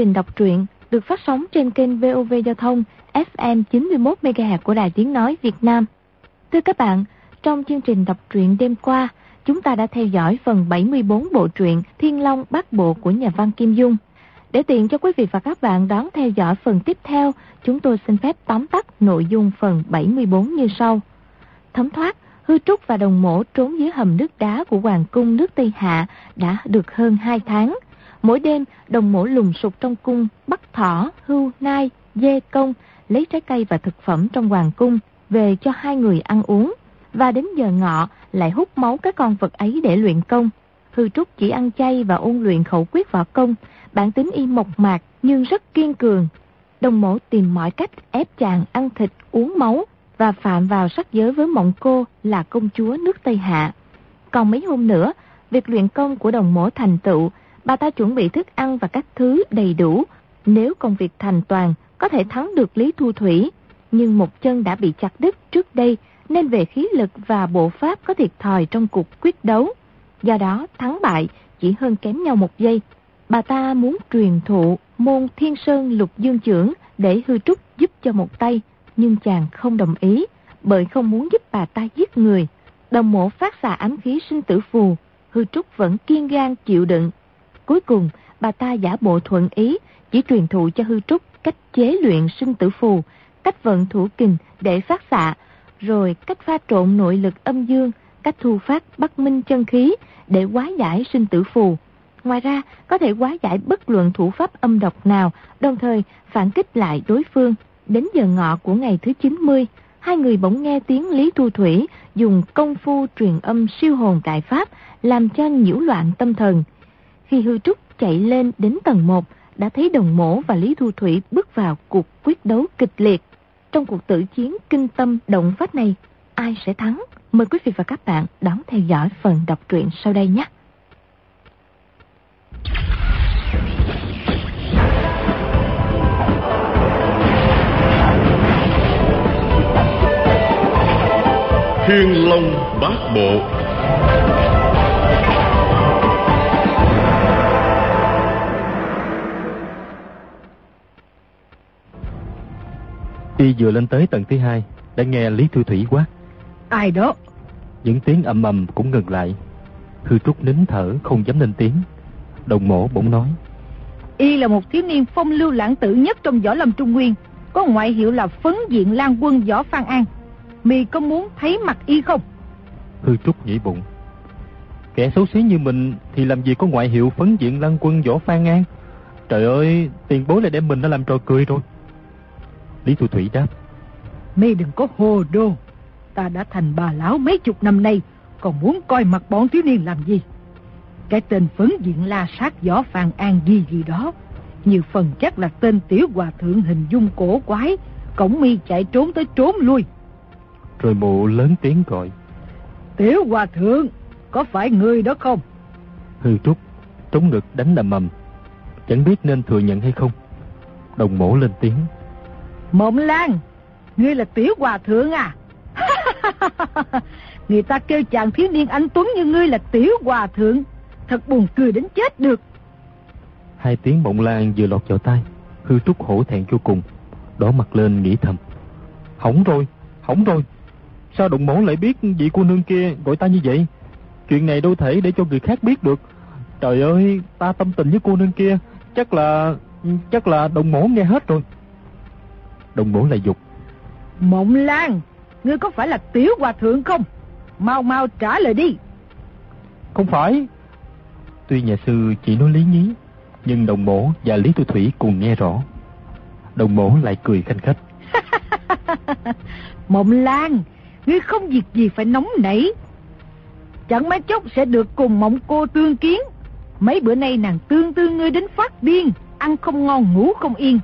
trình đọc truyện được phát sóng trên kênh VOV Giao thông FM 91 MHz của Đài Tiếng nói Việt Nam. Thưa các bạn, trong chương trình đọc truyện đêm qua, chúng ta đã theo dõi phần 74 bộ truyện Thiên Long Bát Bộ của nhà văn Kim Dung. Để tiện cho quý vị và các bạn đón theo dõi phần tiếp theo, chúng tôi xin phép tóm tắt nội dung phần 74 như sau. Thấm thoát, Hư Trúc và Đồng Mổ trốn dưới hầm nước đá của Hoàng cung nước Tây Hạ đã được hơn 2 tháng. Mỗi đêm, Đồng Mổ lùng sục trong cung, bắt thỏ, hưu, nai, dê công, lấy trái cây và thực phẩm trong Hoàng cung về cho hai người ăn uống. Và đến giờ ngọ lại hút máu các con vật ấy để luyện công. Hư Trúc chỉ ăn chay và ôn luyện khẩu quyết võ công, bản tính y mộc mạc nhưng rất kiên cường. Đồng mổ tìm mọi cách ép chàng ăn thịt, uống máu và phạm vào sắc giới với mộng cô là công chúa nước Tây Hạ. Còn mấy hôm nữa, việc luyện công của đồng mổ thành tựu, bà ta chuẩn bị thức ăn và các thứ đầy đủ. Nếu công việc thành toàn, có thể thắng được Lý Thu Thủy. Nhưng một chân đã bị chặt đứt trước đây, nên về khí lực và bộ pháp có thiệt thòi trong cuộc quyết đấu. Do đó, thắng bại chỉ hơn kém nhau một giây. Bà ta muốn truyền thụ môn Thiên Sơn Lục Dương Trưởng để hư trúc giúp cho một tay, nhưng chàng không đồng ý, bởi không muốn giúp bà ta giết người. Đồng mộ phát xạ ám khí sinh tử phù, hư trúc vẫn kiên gan chịu đựng. Cuối cùng, bà ta giả bộ thuận ý, chỉ truyền thụ cho hư trúc cách chế luyện sinh tử phù, cách vận thủ kình để phát xạ, rồi cách pha trộn nội lực âm dương, cách thu phát bắt minh chân khí để hóa giải sinh tử phù. Ngoài ra, có thể hóa giải bất luận thủ pháp âm độc nào, đồng thời phản kích lại đối phương. Đến giờ ngọ của ngày thứ 90, hai người bỗng nghe tiếng Lý Thu Thủy dùng công phu truyền âm siêu hồn đại pháp làm cho nhiễu loạn tâm thần. Khi hư trúc chạy lên đến tầng 1, đã thấy đồng mổ và Lý Thu Thủy bước vào cuộc quyết đấu kịch liệt. Trong cuộc tử chiến kinh tâm động phách này, ai sẽ thắng? Mời quý vị và các bạn đón theo dõi phần đọc truyện sau đây nhé. Thiên Long Bát Bộ Y vừa lên tới tầng thứ hai Đã nghe Lý Thu Thủy quát. Ai đó? Những tiếng ầm ầm cũng ngừng lại. Hư Trúc nín thở không dám lên tiếng. Đồng mổ bỗng nói. Y là một thiếu niên phong lưu lãng tử nhất trong võ lâm Trung Nguyên Có ngoại hiệu là phấn diện lan quân võ Phan An. Mì có muốn thấy mặt Y không? Hư Trúc nghĩ bụng. Kẻ xấu xí như mình Thì làm gì có ngoại hiệu phấn diện lan quân võ Phan An? Trời ơi Tiền bối lại đem mình nó làm trò cười rồi Lý Thu Thủy đáp. Mê đừng có hồ đồ Ta đã thành bà lão mấy chục năm nay Còn muốn coi mặt bọn thiếu niên làm gì? Cái tên phấn diện la sát võ Phan An gì gì đó. Nhiều phần chắc là tên tiểu hòa thượng hình dung cổ quái Cổng mi chạy trốn tới trốn lui. Rồi mụ lớn tiếng gọi. Tiểu hòa thượng Có phải người đó không? Hư Trúc Trống ngực đánh đầm mầm. Chẳng biết nên thừa nhận hay không? Đồng mổ lên tiếng Mộng Lan, ngươi là tiểu hòa thượng à? Người ta kêu chàng thiếu niên anh Tuấn như ngươi là tiểu hòa thượng. Thật buồn cười đến chết được. Hai tiếng mộng lan vừa lọt vào tai, hư trúc hổ thẹn vô cùng, đỏ mặt lên nghĩ thầm. Hỏng rồi, hỏng rồi. Sao đụng mổ lại biết vị cô nương kia gọi ta như vậy? Chuyện này đâu thể để cho người khác biết được. Trời ơi, ta tâm tình với cô nương kia, chắc là chắc là đồng mổ nghe hết rồi. Đồng bổ lại dục. Mộng Lan Ngươi có phải là tiểu hòa thượng không? Mau mau trả lời đi. Không phải. Tuy nhà sư chỉ nói lý nhí Nhưng đồng mổ và Lý Tu Thủy cùng nghe rõ. Đồng mổ lại cười khanh khách. Mộng Lan Ngươi không việc gì phải nóng nảy. Chẳng mấy chốc sẽ được cùng mộng cô tương kiến. Mấy bữa nay nàng tương tư ngươi đến phát điên Ăn không ngon ngủ không yên.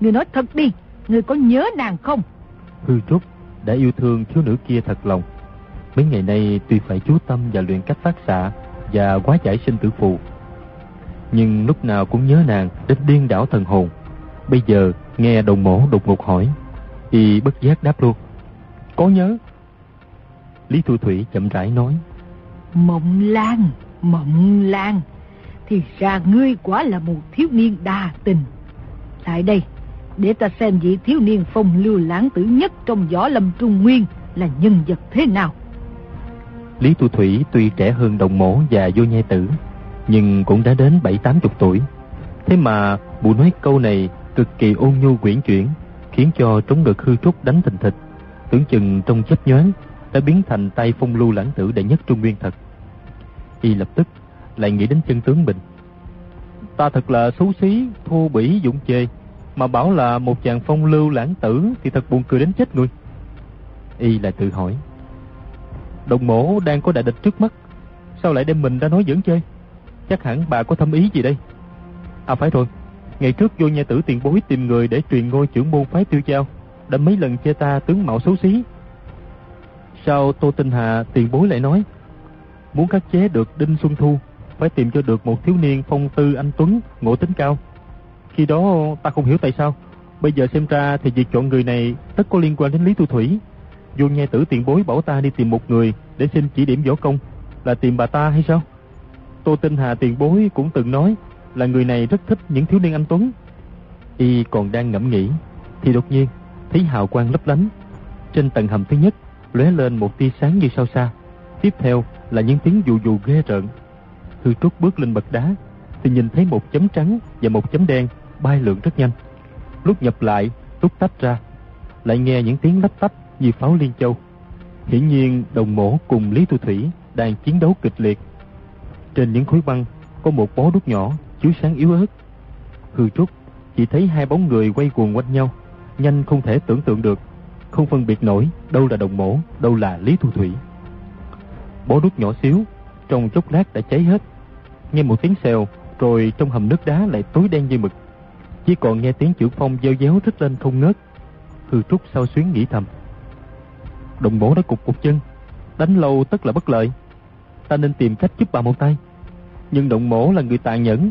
Ngươi nói thật đi Ngươi có nhớ nàng không? Hư Trúc đã yêu thương thiếu nữ kia thật lòng. Mấy ngày nay tuy phải chú tâm và luyện cách phát xạ Và quá giải sinh tử phù Nhưng lúc nào cũng nhớ nàng đến điên đảo thần hồn. Bây giờ nghe đồng mổ đột ngột hỏi Y bất giác đáp luôn. Có nhớ. Lý Thu Thủy chậm rãi nói Mộng Lan, Mộng Lan Thì ra ngươi quả là một thiếu niên đa tình. Lại đây, để ta xem vị thiếu niên phong lưu lãng tử nhất trong võ lâm trung nguyên là nhân vật thế nào. Lý Tu Thủy tuy trẻ hơn đồng mổ và vô nhai tử, nhưng cũng đã đến bảy tám chục tuổi. Thế mà bụ nói câu này cực kỳ ôn nhu quyển chuyển, khiến cho trống ngực hư trúc đánh thình thịch, tưởng chừng trong chấp nhoáng đã biến thành tay phong lưu lãng tử đệ nhất trung nguyên thật. Y lập tức lại nghĩ đến chân tướng mình. Ta thật là xấu xí, thô bỉ, dụng chê, mà bảo là một chàng phong lưu lãng tử thì thật buồn cười đến chết người. Y lại tự hỏi. Đồng mổ đang có đại địch trước mắt, sao lại đem mình ra nói dẫn chơi? Chắc hẳn bà có thâm ý gì đây? À phải rồi, ngày trước vô nhà tử tiền bối tìm người để truyền ngôi trưởng môn phái tiêu giao, đã mấy lần chê ta tướng mạo xấu xí. Sao Tô Tinh Hà tiền bối lại nói, muốn khắc chế được Đinh Xuân Thu, phải tìm cho được một thiếu niên phong tư anh Tuấn, ngộ tính cao. Khi đó ta không hiểu tại sao, bây giờ xem ra thì việc chọn người này tất có liên quan đến Lý Tu Thủy. Vô nghe tử tiền bối bảo ta đi tìm một người để xin chỉ điểm võ công, là tìm bà ta hay sao? Tô Tinh Hà tiền bối cũng từng nói là người này rất thích những thiếu niên anh Tuấn. Y còn đang ngẫm nghĩ, thì đột nhiên thấy hào quang lấp lánh. Trên tầng hầm thứ nhất lóe lên một tia sáng như sao xa. Tiếp theo là những tiếng dù dù ghê rợn. Hư Trúc bước lên bậc đá, thì nhìn thấy một chấm trắng và một chấm đen bay lượn rất nhanh. Lúc nhập lại, lúc tách ra, lại nghe những tiếng lách tách như pháo liên châu. Hiển nhiên đồng mổ cùng Lý Tu Thủy đang chiến đấu kịch liệt. Trên những khối băng có một bó đuốc nhỏ chiếu sáng yếu ớt. Hư Trúc chỉ thấy hai bóng người quay cuồng quanh nhau, nhanh không thể tưởng tượng được, không phân biệt nổi đâu là đồng mổ, đâu là Lý thu Thủy. Bó đuốc nhỏ xíu, trong chốc lát đã cháy hết. Nghe một tiếng xèo, rồi trong hầm nước đá lại tối đen như mực. Chỉ còn nghe tiếng chữ phong gieo déo thích lên không ngớt. Hư Trúc sau xuyến nghĩ thầm. Đồng bố đã cục cục chân, đánh lâu tất là bất lợi. Ta nên tìm cách giúp bà một tay. Nhưng động mổ là người tàn nhẫn,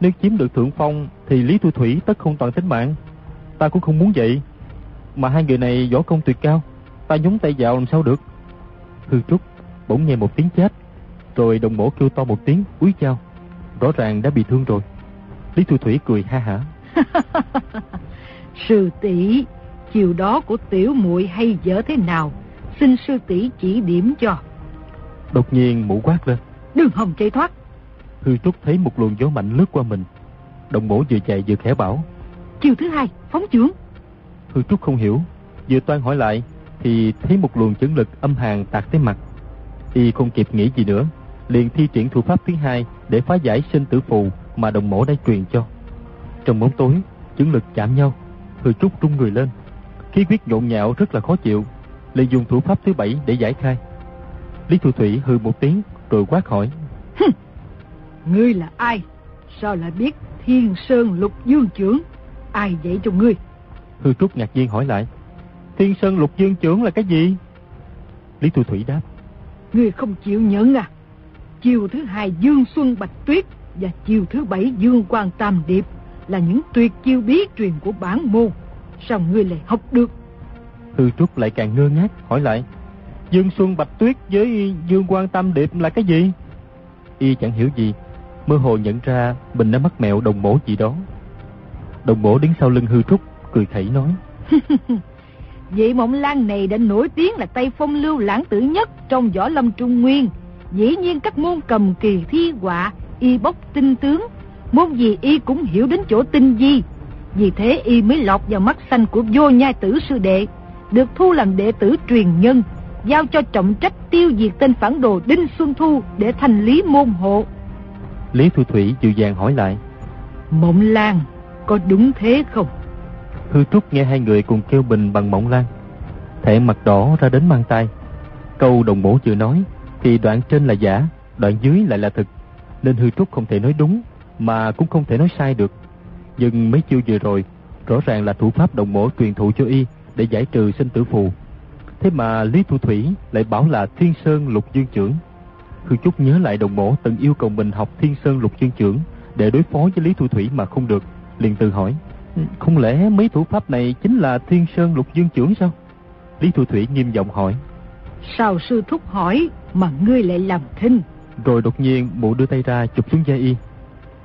nếu chiếm được thượng phong thì Lý Thu Thủy tất không toàn tính mạng. Ta cũng không muốn vậy. Mà hai người này võ công tuyệt cao, ta nhúng tay vào làm sao được. Hư Trúc bỗng nghe một tiếng chết, rồi đồng mổ kêu to một tiếng úi chao. Rõ ràng đã bị thương rồi. Lý Thu Thủy cười ha hả. sư tỷ chiều đó của tiểu muội hay dở thế nào? Xin sư tỷ chỉ điểm cho. Đột nhiên mũ quát lên. Đừng hòng chạy thoát. Hư Trúc thấy một luồng gió mạnh lướt qua mình. Đồng mổ vừa chạy vừa khẽ bảo. Chiều thứ hai, phóng chưởng. Hư Trúc không hiểu. Vừa toan hỏi lại, thì thấy một luồng chấn lực âm hàn tạt tới mặt. Y không kịp nghĩ gì nữa, liền thi triển thủ pháp thứ hai để phá giải sinh tử phù mà đồng mổ đã truyền cho. Trong bóng tối, chấn lực chạm nhau, Hư Trúc rung người lên. Khí huyết nhộn nhạo rất là khó chịu, liền dùng thủ pháp thứ bảy để giải khai. Lý Thu Thủy hư một tiếng rồi quát hỏi. Ngươi là ai? Sao lại biết thiên sơn lục dương trưởng? Ai dạy cho ngươi? Hư Trúc ngạc nhiên hỏi lại. Thiên sơn lục dương trưởng là cái gì? Lý Thu Thủy đáp. Ngươi không chịu nhận à? Chiều thứ hai Dương Xuân Bạch Tuyết và chiều thứ bảy Dương Quang Tam Điệp là những tuyệt chiêu bí truyền của bản môn. Sao ngươi lại học được? Hư Trúc lại càng ngơ ngác hỏi lại. Dương Xuân Bạch Tuyết với Dương Quang Tam Điệp là cái gì? Y chẳng hiểu gì, mơ hồ nhận ra mình đã mắc mẹo đồng mổ gì đó. Đồng mổ đứng sau lưng hư trúc, cười khẩy nói. Vị mộng lan này đã nổi tiếng là tay phong lưu lãng tử nhất trong võ lâm trung nguyên. Dĩ nhiên các môn cầm kỳ thi họa, y bốc tinh tướng. Môn gì y cũng hiểu đến chỗ tinh di. Vì thế y mới lọt vào mắt xanh của vô nhai tử sư đệ. Được thu làm đệ tử truyền nhân. Giao cho trọng trách tiêu diệt tên phản đồ Đinh Xuân Thu để thành lý môn hộ. Lý Thu Thủy dịu dàng hỏi lại. Mộng Lan, có đúng thế không? Hư Trúc nghe hai người cùng kêu bình bằng Mộng Lan. Thẻ mặt đỏ ra đến mang tay. Câu đồng bổ chưa nói, thì đoạn trên là giả, đoạn dưới lại là thực. Nên Hư Trúc không thể nói đúng, mà cũng không thể nói sai được. Nhưng mấy chiêu vừa rồi, rõ ràng là thủ pháp đồng mổ truyền thụ cho y để giải trừ sinh tử phù. Thế mà Lý Thu Thủy lại bảo là Thiên Sơn Lục Dương Trưởng. Hư Trúc nhớ lại đồng mổ từng yêu cầu mình học Thiên Sơn Lục Dương Trưởng để đối phó với Lý Thu Thủy mà không được, liền tự hỏi. Không lẽ mấy thủ pháp này chính là Thiên Sơn Lục Dương Trưởng sao? Lý Thu Thủy nghiêm giọng hỏi. Sao sư thúc hỏi mà ngươi lại làm thinh? Rồi đột nhiên mụ đưa tay ra chụp xuống da y.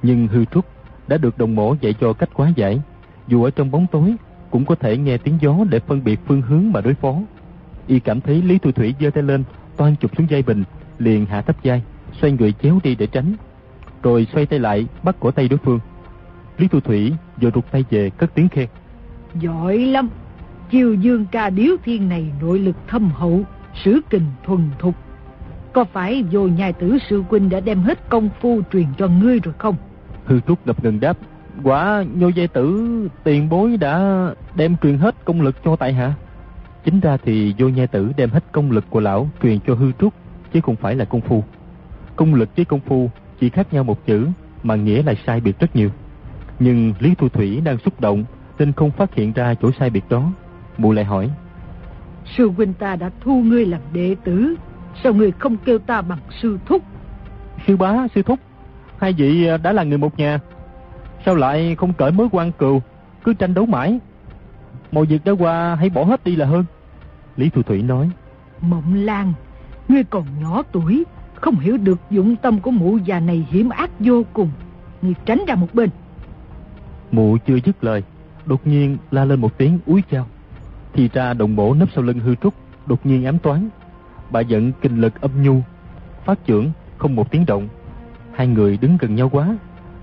Nhưng hư trúc đã được đồng mổ dạy cho cách quá giải. Dù ở trong bóng tối, cũng có thể nghe tiếng gió để phân biệt phương hướng mà đối phó. Y cảm thấy Lý Thu Thủy giơ tay lên, toan chụp xuống dây bình, liền hạ thấp dây xoay người chéo đi để tránh. Rồi xoay tay lại, bắt cổ tay đối phương. Lý Thu Thủy vừa rụt tay về cất tiếng khen. Giỏi lắm, chiều dương ca điếu thiên này nội lực thâm hậu, sử kình thuần thục. Có phải vô nhai tử sư huynh đã đem hết công phu truyền cho ngươi rồi không? Hư Trúc ngập ngừng đáp, quả nhô dây tử tiền bối đã đem truyền hết công lực cho tại hạ. Chính ra thì vô nhai tử đem hết công lực của lão truyền cho hư trúc, chứ không phải là công phu. Công lực với công phu chỉ khác nhau một chữ, mà nghĩa lại sai biệt rất nhiều. Nhưng Lý Thu Thủy đang xúc động, nên không phát hiện ra chỗ sai biệt đó. Mụ lại hỏi. Sư huynh ta đã thu ngươi làm đệ tử, sao ngươi không kêu ta bằng sư thúc? Sư bá, sư thúc, hai vị đã là người một nhà. Sao lại không cởi mối quan cừu, cứ tranh đấu mãi? Mọi việc đã qua hãy bỏ hết đi là hơn. Lý Thu Thủy nói. Mộng Lan, ngươi còn nhỏ tuổi, không hiểu được dụng tâm của mụ già này hiểm ác vô cùng. Ngươi tránh ra một bên. Mụ chưa dứt lời, đột nhiên la lên một tiếng úi chao. Thì ra đồng bổ nấp sau lưng hư trúc, đột nhiên ám toán. Bà giận kinh lực âm nhu, phát trưởng không một tiếng động. Hai người đứng gần nhau quá.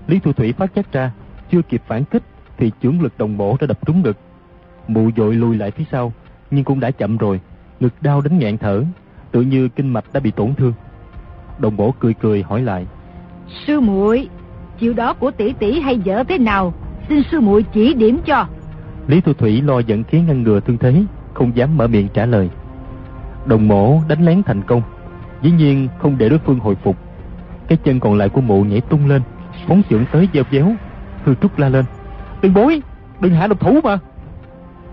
Lý Thu Thủy phát giác ra, chưa kịp phản kích thì chưởng lực đồng bổ đã đập trúng ngực. Mụ dội lùi lại phía sau, nhưng cũng đã chậm rồi, ngực đau đến nghẹn thở, tự như kinh mạch đã bị tổn thương. Đồng bổ cười cười hỏi lại. Sư muội, chiều đó của tỷ tỷ hay dở thế nào? Xin sư muội chỉ điểm cho. Lý Thu Thủy lo dẫn khí ngăn ngừa thương thế, không dám mở miệng trả lời. Đồng mổ đánh lén thành công, dĩ nhiên không để đối phương hồi phục. Cái chân còn lại của mụ nhảy tung lên, phóng chưởng tới gieo déo, hư trúc la lên. Đừng bối, đừng hạ độc thủ mà.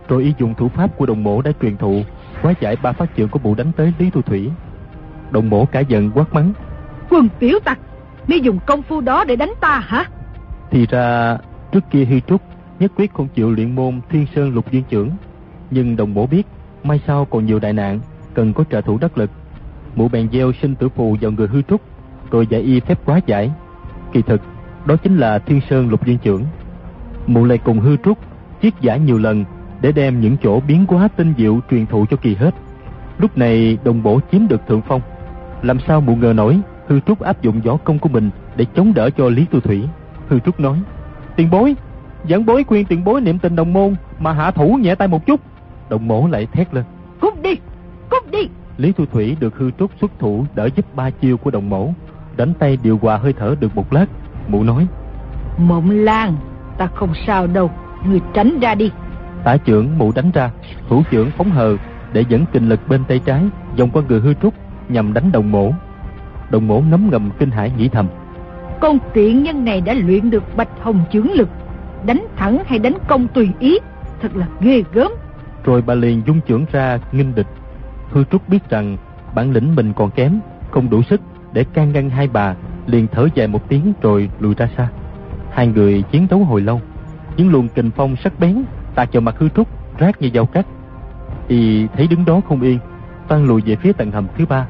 Rồi y dùng thủ pháp của đồng mổ đã truyền thụ, quá giải ba phát trưởng của mụ đánh tới Lý Thu Thủy. Đồng mổ cả giận quát mắng. Quân tiểu tặc, mi dùng công phu đó để đánh ta hả? Thì ra trước kia Hy Trúc nhất quyết không chịu luyện môn Thiên Sơn Lục Duyên Trưởng. Nhưng đồng bổ biết, mai sau còn nhiều đại nạn, cần có trợ thủ đắc lực. Mụ bèn gieo sinh tử phù vào người Hư Trúc, rồi dạy y phép quá giải. Kỳ thực, đó chính là Thiên Sơn Lục Duyên Trưởng. Mụ lại cùng Hư Trúc chiết giải nhiều lần để đem những chỗ biến hóa tinh diệu truyền thụ cho kỳ hết. Lúc này đồng bổ chiếm được thượng phong. Làm sao mụ ngờ nổi Hư Trúc áp dụng võ công của mình để chống đỡ cho Lý Tu Thủy. Hư Trúc nói, tiền bối, dẫn bối khuyên tiền bối niệm tình đồng môn mà hạ thủ nhẹ tay một chút. Đồng mổ lại thét lên. Cút đi, cút đi. Lý Thu Thủy được Hư Trúc xuất thủ đỡ giúp ba chiêu của đồng mổ. Đánh tay điều hòa hơi thở được một lát. Mụ nói. Mộng Lan, ta không sao đâu, người tránh ra đi. Tả trưởng mụ đánh ra, thủ trưởng phóng hờ để dẫn kinh lực bên tay trái dòng qua người Hư Trúc nhằm đánh đồng mổ. Đồng mổ ngấm ngầm kinh hãi nghĩ thầm. Con tiện nhân này đã luyện được bạch hồng chưởng lực, đánh thẳng hay đánh công tùy ý, thật là ghê gớm. Rồi bà liền dung trưởng ra nghinh địch. Hư Trúc biết rằng bản lĩnh mình còn kém, không đủ sức để can ngăn hai bà, liền thở dài một tiếng rồi lùi ra xa. Hai người chiến đấu hồi lâu, những luồng kình phong sắc bén tạt vào mặt Hư Trúc rác như dao cắt. Y thấy đứng đó không yên, toan lùi về phía tầng hầm thứ ba.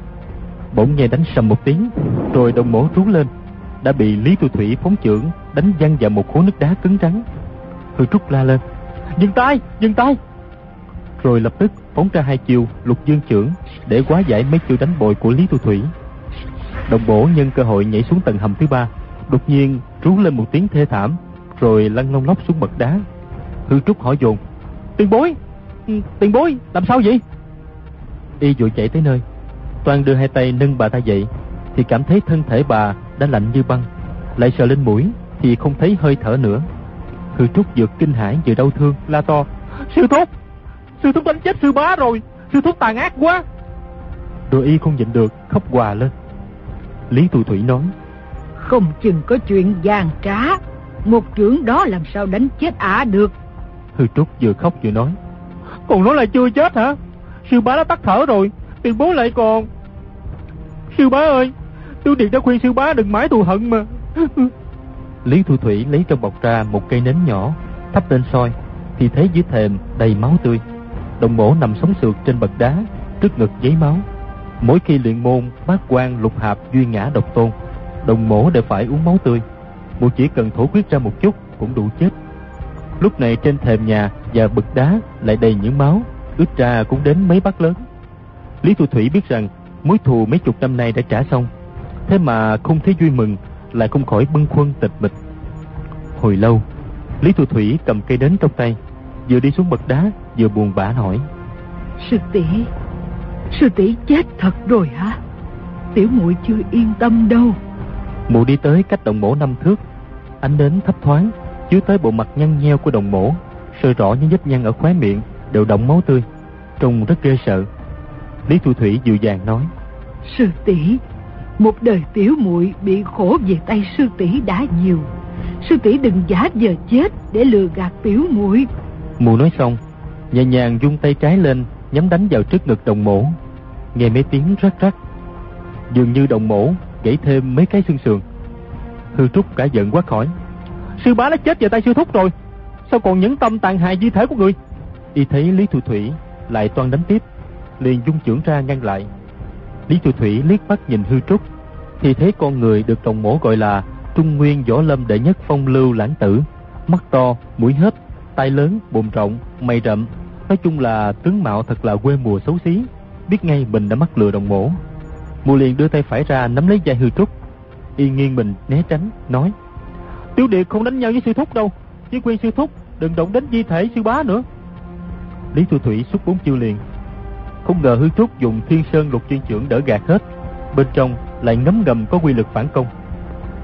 Bỗng nghe đánh sầm một tiếng, rồi đồng mổ rú lên, đã bị Lý Tu Thủy phóng chưởng đánh văng vào một khối nước đá cứng rắn. Hư Trúc la lên, dừng tay, dừng tay. Rồi lập tức phóng ra hai chiều lục dương trưởng để quá giải mấy chiêu đánh bội của Lý Tu Thủy. Đồng bổ nhân cơ hội nhảy xuống tầng hầm thứ ba, đột nhiên rú lên một tiếng thê thảm, rồi lăn lông lóc xuống bậc đá. Hư Trúc hỏi dồn, tiền bối, ừ, tiền bối, làm sao vậy? Y vội chạy tới nơi, toàn đưa hai tay nâng bà ta dậy, thì cảm thấy thân thể bà đã lạnh như băng, lại sờ lên mũi thì không thấy hơi thở nữa. Hư Trúc vừa kinh hãi vừa đau thương, la to, sư thúc, sư thúc đánh chết sư bá rồi, sư thúc tàn ác quá. Rồi y không nhịn được, khóc hòa lên. Lý Tù Thủy nói, Không chừng có chuyện gian trá, một trưởng đó làm sao đánh chết ả được. Hư Trúc vừa khóc vừa nói, Còn nói là chưa chết hả? Sư bá đã tắt thở rồi, tiền bối lại còn... Sư bá ơi, Tiêu Điệt đã khuyên sư bá đừng mãi thù hận mà. Lý Thu Thủy lấy trong bọc ra một cây nến nhỏ, thắp lên soi, thì thấy dưới thềm đầy máu tươi. Đồng mổ nằm sống sượt trên bậc đá, trước ngực giấy máu. Mỗi khi luyện môn bát quan lục hạp duy ngã độc tôn, đồng mổ đều phải uống máu tươi. mụ chỉ cần thổ quyết ra một chút cũng đủ chết. Lúc này trên thềm nhà và bực đá lại đầy những máu, ướt ra cũng đến mấy bát lớn. Lý Thu Thủy biết rằng mối thù mấy chục năm nay đã trả xong, thế mà không thấy vui mừng, lại không khỏi bưng khuân tịch mịch. Hồi lâu, Lý Thu Thủy cầm cây đến trong tay, vừa đi xuống bậc đá, vừa buồn bã hỏi. Sư tỷ, sư tỷ chết thật rồi hả? Tiểu muội chưa yên tâm đâu. Mụ đi tới cách đồng mổ năm thước, ánh đến thấp thoáng, chiếu tới bộ mặt nhăn nheo của đồng mổ, sôi rõ những vết nhăn ở khóe miệng đều đọng máu tươi, trông rất ghê sợ. Lý Thu Thủy dịu dàng nói: "Sư tỷ, một đời tiểu muội bị khổ về tay sư tỷ đã nhiều, sư tỷ đừng giả giờ chết để lừa gạt tiểu muội." Mụ nói xong, nhẹ nhàng dung tay trái lên, nhắm đánh vào trước ngực đồng mổ. Nghe mấy tiếng rắc rắc, dường như đồng mổ gãy thêm mấy cái xương sườn. Hư Trúc cả giận quát khỏi: "Sư bá đã chết vào tay sư thúc rồi, sao còn những tâm tàn hại di thể của người?" Y thấy Lý Thu Thủy lại toan đánh tiếp, liền dung trưởng ra ngăn lại. Lý Thu Thủy liếc mắt nhìn Hư Trúc, thì thấy con người được đồng mổ gọi là Trung Nguyên Võ Lâm đệ nhất phong lưu lãng tử, mắt to, mũi hết, tay lớn, bụng rộng, mày rậm, nói chung là tướng mạo thật là quê mùa xấu xí, biết ngay mình đã mắc lừa đồng mổ. Mùa liền đưa tay phải ra nắm lấy vai Hư Trúc, y nghiêng mình né tránh, nói: "Tiểu Điệt không đánh nhau với sư thúc đâu, chỉ khuyên sư thúc đừng động đến di thể sư bá nữa." Lý Thu Thủy xuất bốn chiêu liền, không ngờ Hư Trúc dùng Thiên Sơn Lục Chuyên trưởng đỡ gạt hết, bên trong lại ngấm ngầm có quy lực phản công.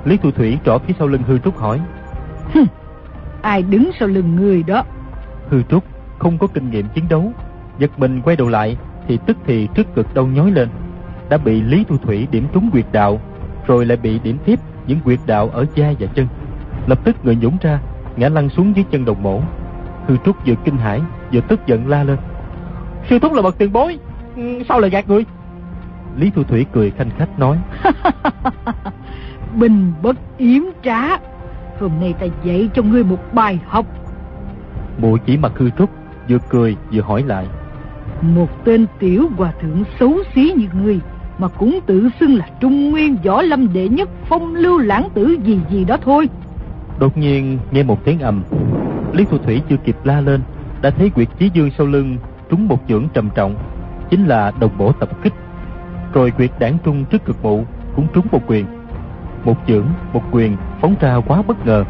Lý Thu Thủy trỏ phía sau lưng Hư Trúc hỏi: ai đứng sau lưng người đó? Hư Trúc không có kinh nghiệm chiến đấu, giật mình quay đầu lại thì tức thì trước cực đau nhói lên, đã bị Lý Thu Thủy điểm trúng quyệt đạo, rồi lại bị điểm tiếp những quyệt đạo ở da và chân. Lập tức người nhũng ra, ngã lăn xuống dưới chân đồng mổ. Hư Trúc vừa kinh hãi vừa tức giận la lên: "Sư thúc là bậc tiền bối, ừ, sao lại gạt người?" Lý Thu Thủy cười khanh khách nói: "Bình bất yếm trá, hôm nay ta dạy cho ngươi một bài học." Mụ chỉ mặt Hư Trúc, vừa cười vừa hỏi lại: "Một tên tiểu hòa thượng xấu xí như ngươi mà cũng tự xưng là Trung Nguyên Võ Lâm đệ nhất phong lưu lãng tử gì gì đó thôi." Đột nhiên nghe một tiếng ầm, Lý Thu Thủy chưa kịp la lên, đã thấy Quyệt Chí Dương sau lưng trúng một chưởng trầm trọng, chính là đồng bổ tập kích. Rồi Quyệt đảng trung trước cực mụ cũng trúng một quyền. Một chưởng, một quyền phóng ra quá bất ngờ.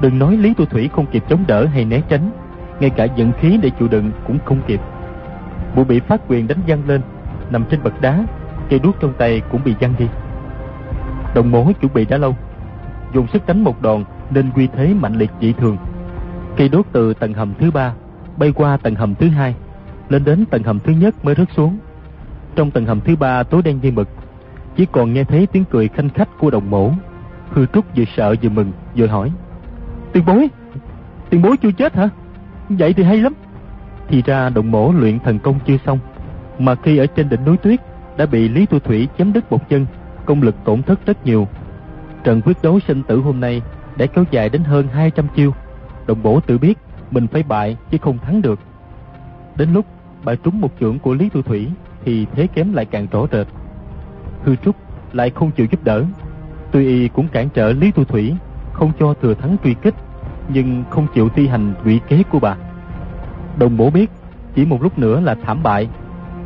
Đừng nói Lý Thu Thủy không kịp chống đỡ hay né tránh, ngay cả dẫn khí để chịu đựng cũng không kịp. Mụ bị phát quyền đánh văng lên, nằm trên bậc đá, cây đuốc trong tay cũng bị văng đi. Đồng mối chuẩn bị đã lâu, dùng sức đánh một đòn nên quy thế mạnh liệt dị thường. Cây đốt từ tầng hầm thứ ba bay qua tầng hầm thứ hai, lên đến tầng hầm thứ nhất mới rớt xuống. Trong tầng hầm thứ ba tối đen như mực, chỉ còn nghe thấy tiếng cười khanh khách của đồng mổ. Hư Trúc vừa sợ vừa mừng, vừa hỏi: "Tiền bối, tiền bối chưa chết hả? Vậy thì hay lắm." Thì ra đồng mổ luyện thần công chưa xong, mà khi ở trên đỉnh núi tuyết đã bị Lý Tu Thủy chém đứt một chân, công lực tổn thất rất nhiều. Trận quyết đấu sinh tử hôm nay đã kéo dài đến hơn 200 chiêu. Đồng bổ tự biết mình phải bại chứ không thắng được. Đến lúc bại trúng một chưởng của Lý Tu Thủy thì thế kém lại càng rõ rệt. Hư Trúc lại không chịu giúp đỡ. Tuy y cũng cản trở Lý Tu Thủy, không cho thừa thắng truy kích, nhưng không chịu thi hành quỷ kế của bà. Đồng bổ biết chỉ một lúc nữa là thảm bại,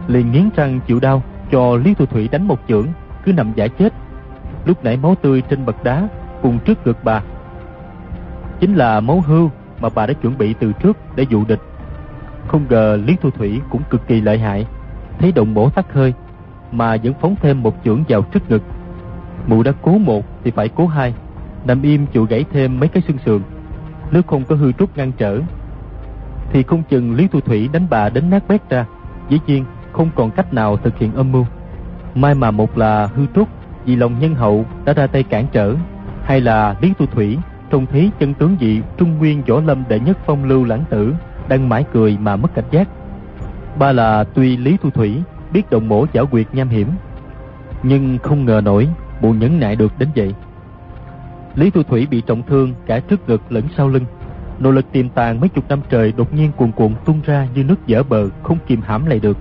liền nghiến răng chịu đau cho Lý Thu Thủy đánh một chưởng, cứ nằm giả chết. Lúc nãy máu tươi trên bậc đá cùng trước ngực bà chính là máu hưu mà bà đã chuẩn bị từ trước để dụ địch. Không ngờ Lý Thu Thủy cũng cực kỳ lợi hại, thấy động mổ tắt hơi mà vẫn phóng thêm một chưởng vào trước ngực. Mụ đã cố một thì phải cố hai, nằm im chịu gãy thêm mấy cái xương sườn. Nếu không có hư trúc ngăn trở, thì không chừng Lý Thu Thủy đánh bà đến nát bét ra. Dĩ nhiên không còn cách nào thực hiện âm mưu. Mai mà một là hư trúc vì lòng nhân hậu đã ra tay cản trở, hay là Lý Thu Thủy trông thấy chân tướng dị trung nguyên võ lâm đệ nhất phong lưu lãng tử đang mãi cười mà mất cảnh giác ba là tuy lý thu thủy biết đồng mổ giả quyệt nham hiểm nhưng không ngờ nổi bộ nhẫn nại được đến vậy lý thu thủy bị trọng thương cả trước ngực lẫn sau lưng nội lực tiềm tàng mấy chục năm trời đột nhiên cuồn cuộn tung ra như nước dở bờ không kìm hãm lại được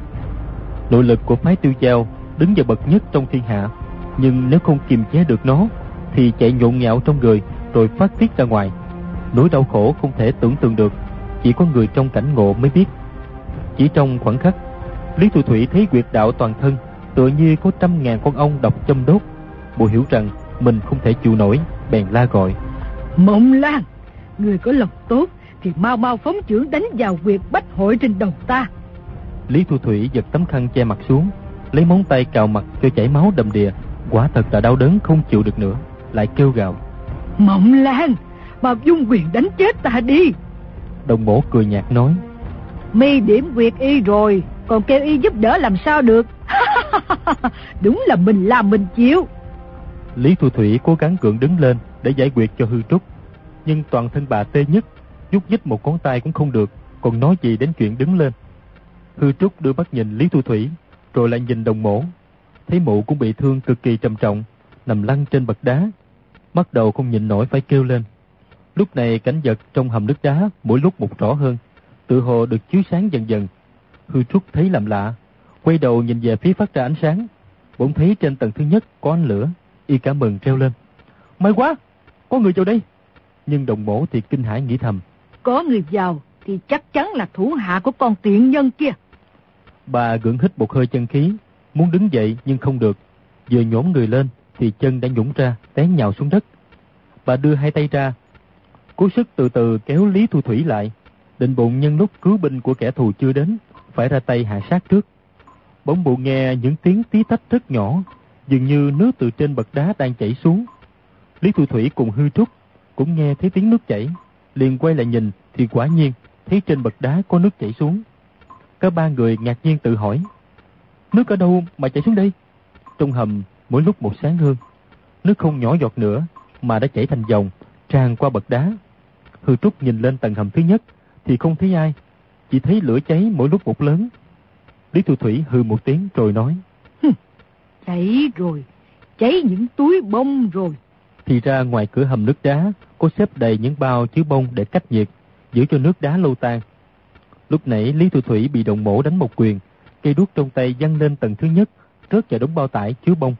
nội lực của phái tiêu giao đứng vào bậc nhất trong thiên hạ nhưng nếu không kiềm chế được nó thì chạy nhộn nhạo trong người rồi phát tiết ra ngoài. Nỗi đau khổ không thể tưởng tượng được, chỉ có người trong cảnh ngộ mới biết. Chỉ trong khoảnh khắc, Lý Thu Thủy thấy quyệt đạo toàn thân, tựa như có trăm ngàn con ong độc châm đốt. Bộ hiểu rằng mình không thể chịu nổi, bèn la gọi. Mộng Lan, người có lòng tốt thì mau mau phóng chưởng đánh vào quyệt bách hội trên đầu ta. Lý Thu Thủy giật tấm khăn che mặt xuống, lấy móng tay cào mặt cho chảy máu đầm đìa. Quả thật là đau đớn không chịu được nữa, lại kêu gào. Mộng Lan, bà dung quyền đánh chết ta đi. Đồng mổ cười nhạt nói. Mi điểm quyệt y rồi, còn kêu y giúp đỡ làm sao được. Đúng là mình làm mình chịu. Lý Thu Thủy cố gắng gượng đứng lên để giải quyết cho hư trúc. Nhưng toàn thân bà tê nhất, nhúc nhích một ngón tay cũng không được, còn nói gì đến chuyện đứng lên. Hư trúc đưa mắt nhìn Lý Thu Thủy, rồi lại nhìn đồng mổ. Thấy mụ cũng bị thương cực kỳ trầm trọng, nằm lăn trên bậc đá. Bắt đầu không nhìn nổi phải kêu lên. Lúc này cảnh vật trong hầm nước đá mỗi lúc một rõ hơn, tự hồ được chiếu sáng dần dần. Hư trúc thấy làm lạ, quay đầu nhìn về phía phát ra ánh sáng. Bỗng thấy trên tầng thứ nhất có ánh lửa, y cả mừng treo lên. May quá, có người vào đây. Nhưng đồng mổ thì kinh hãi nghĩ thầm. Có người vào thì chắc chắn là thủ hạ của con tiện nhân kia. Bà gượng hít một hơi chân khí, muốn đứng dậy nhưng không được. Vừa nhổm người lên thì chân đã nhũng ra, té nhào xuống đất. Bà đưa hai tay ra, cố sức từ từ kéo Lý Thu Thủy lại, định bụng nhân lúc cứu binh của kẻ thù chưa đến, phải ra tay hạ sát trước. Bỗng bộ nghe những tiếng tí tách rất nhỏ, dường như nước từ trên bậc đá đang chảy xuống. Lý Thu Thủy cùng hư trúc cũng nghe thấy tiếng nước chảy, liền quay lại nhìn thì quả nhiên thấy trên bậc đá có nước chảy xuống. Cả ba người ngạc nhiên tự hỏi, nước ở đâu mà chảy xuống đây? Trong hầm mỗi lúc một sáng hơn, nước không nhỏ giọt nữa mà đã chảy thành dòng, tràn qua bậc đá. Hư Trúc nhìn lên tầng hầm thứ nhất thì không thấy ai, chỉ thấy lửa cháy mỗi lúc một lớn. Lý Thu Thủy hư một tiếng rồi nói, Cháy rồi, cháy những túi bông rồi. Thì ra ngoài cửa hầm nước đá có xếp đầy những bao chứa bông để cách nhiệt, giữ cho nước đá lâu tan. Lúc nãy Lý Thu Thủy bị đồng mổ đánh một quyền, cây đuốc trong tay văng lên tầng thứ nhất, rớt vào đống bao tải chứa bông.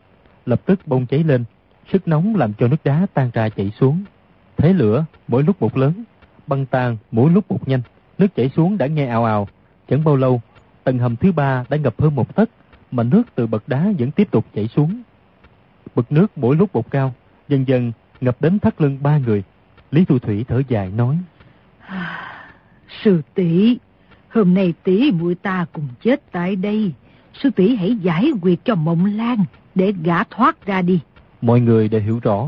Lập tức bông cháy lên, sức nóng làm cho nước đá tan ra chảy xuống. Thế lửa mỗi lúc một lớn, băng tan mỗi lúc một nhanh, nước chảy xuống đã nghe ào ào. Chẳng bao lâu, tầng hầm thứ ba đã ngập hơn một tấc, mà nước từ bậc đá vẫn tiếp tục chảy xuống. Bậc nước mỗi lúc một cao, dần dần ngập đến thắt lưng ba người. Lý Thu Thủy thở dài nói. Sư tỷ, hôm nay tỷ muội ta cùng chết tại đây. Sư tỷ hãy giải quyết cho Mộng Lan để gã thoát ra đi. Mọi người đều hiểu rõ,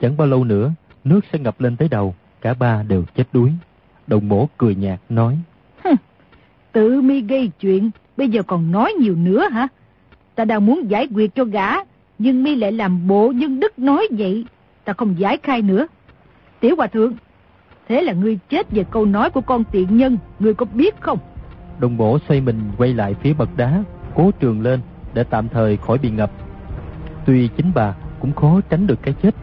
chẳng bao lâu nữa, nước sẽ ngập lên tới đầu, cả ba đều chết đuối. Đồng mổ cười nhạt nói. Tự mi gây chuyện, bây giờ còn nói nhiều nữa hả? Ta đang muốn giải quyết cho gã, nhưng mi lại làm bộ nhân đức nói vậy. Ta không giải khai nữa. Tiểu Hòa Thượng, thế là ngươi chết về câu nói của con tiện nhân, ngươi có biết không? Đồng bổ xoay mình quay lại phía bậc đá, cố trường lên để tạm thời khỏi bị ngập. Tuy chính bà cũng khó tránh được cái chết,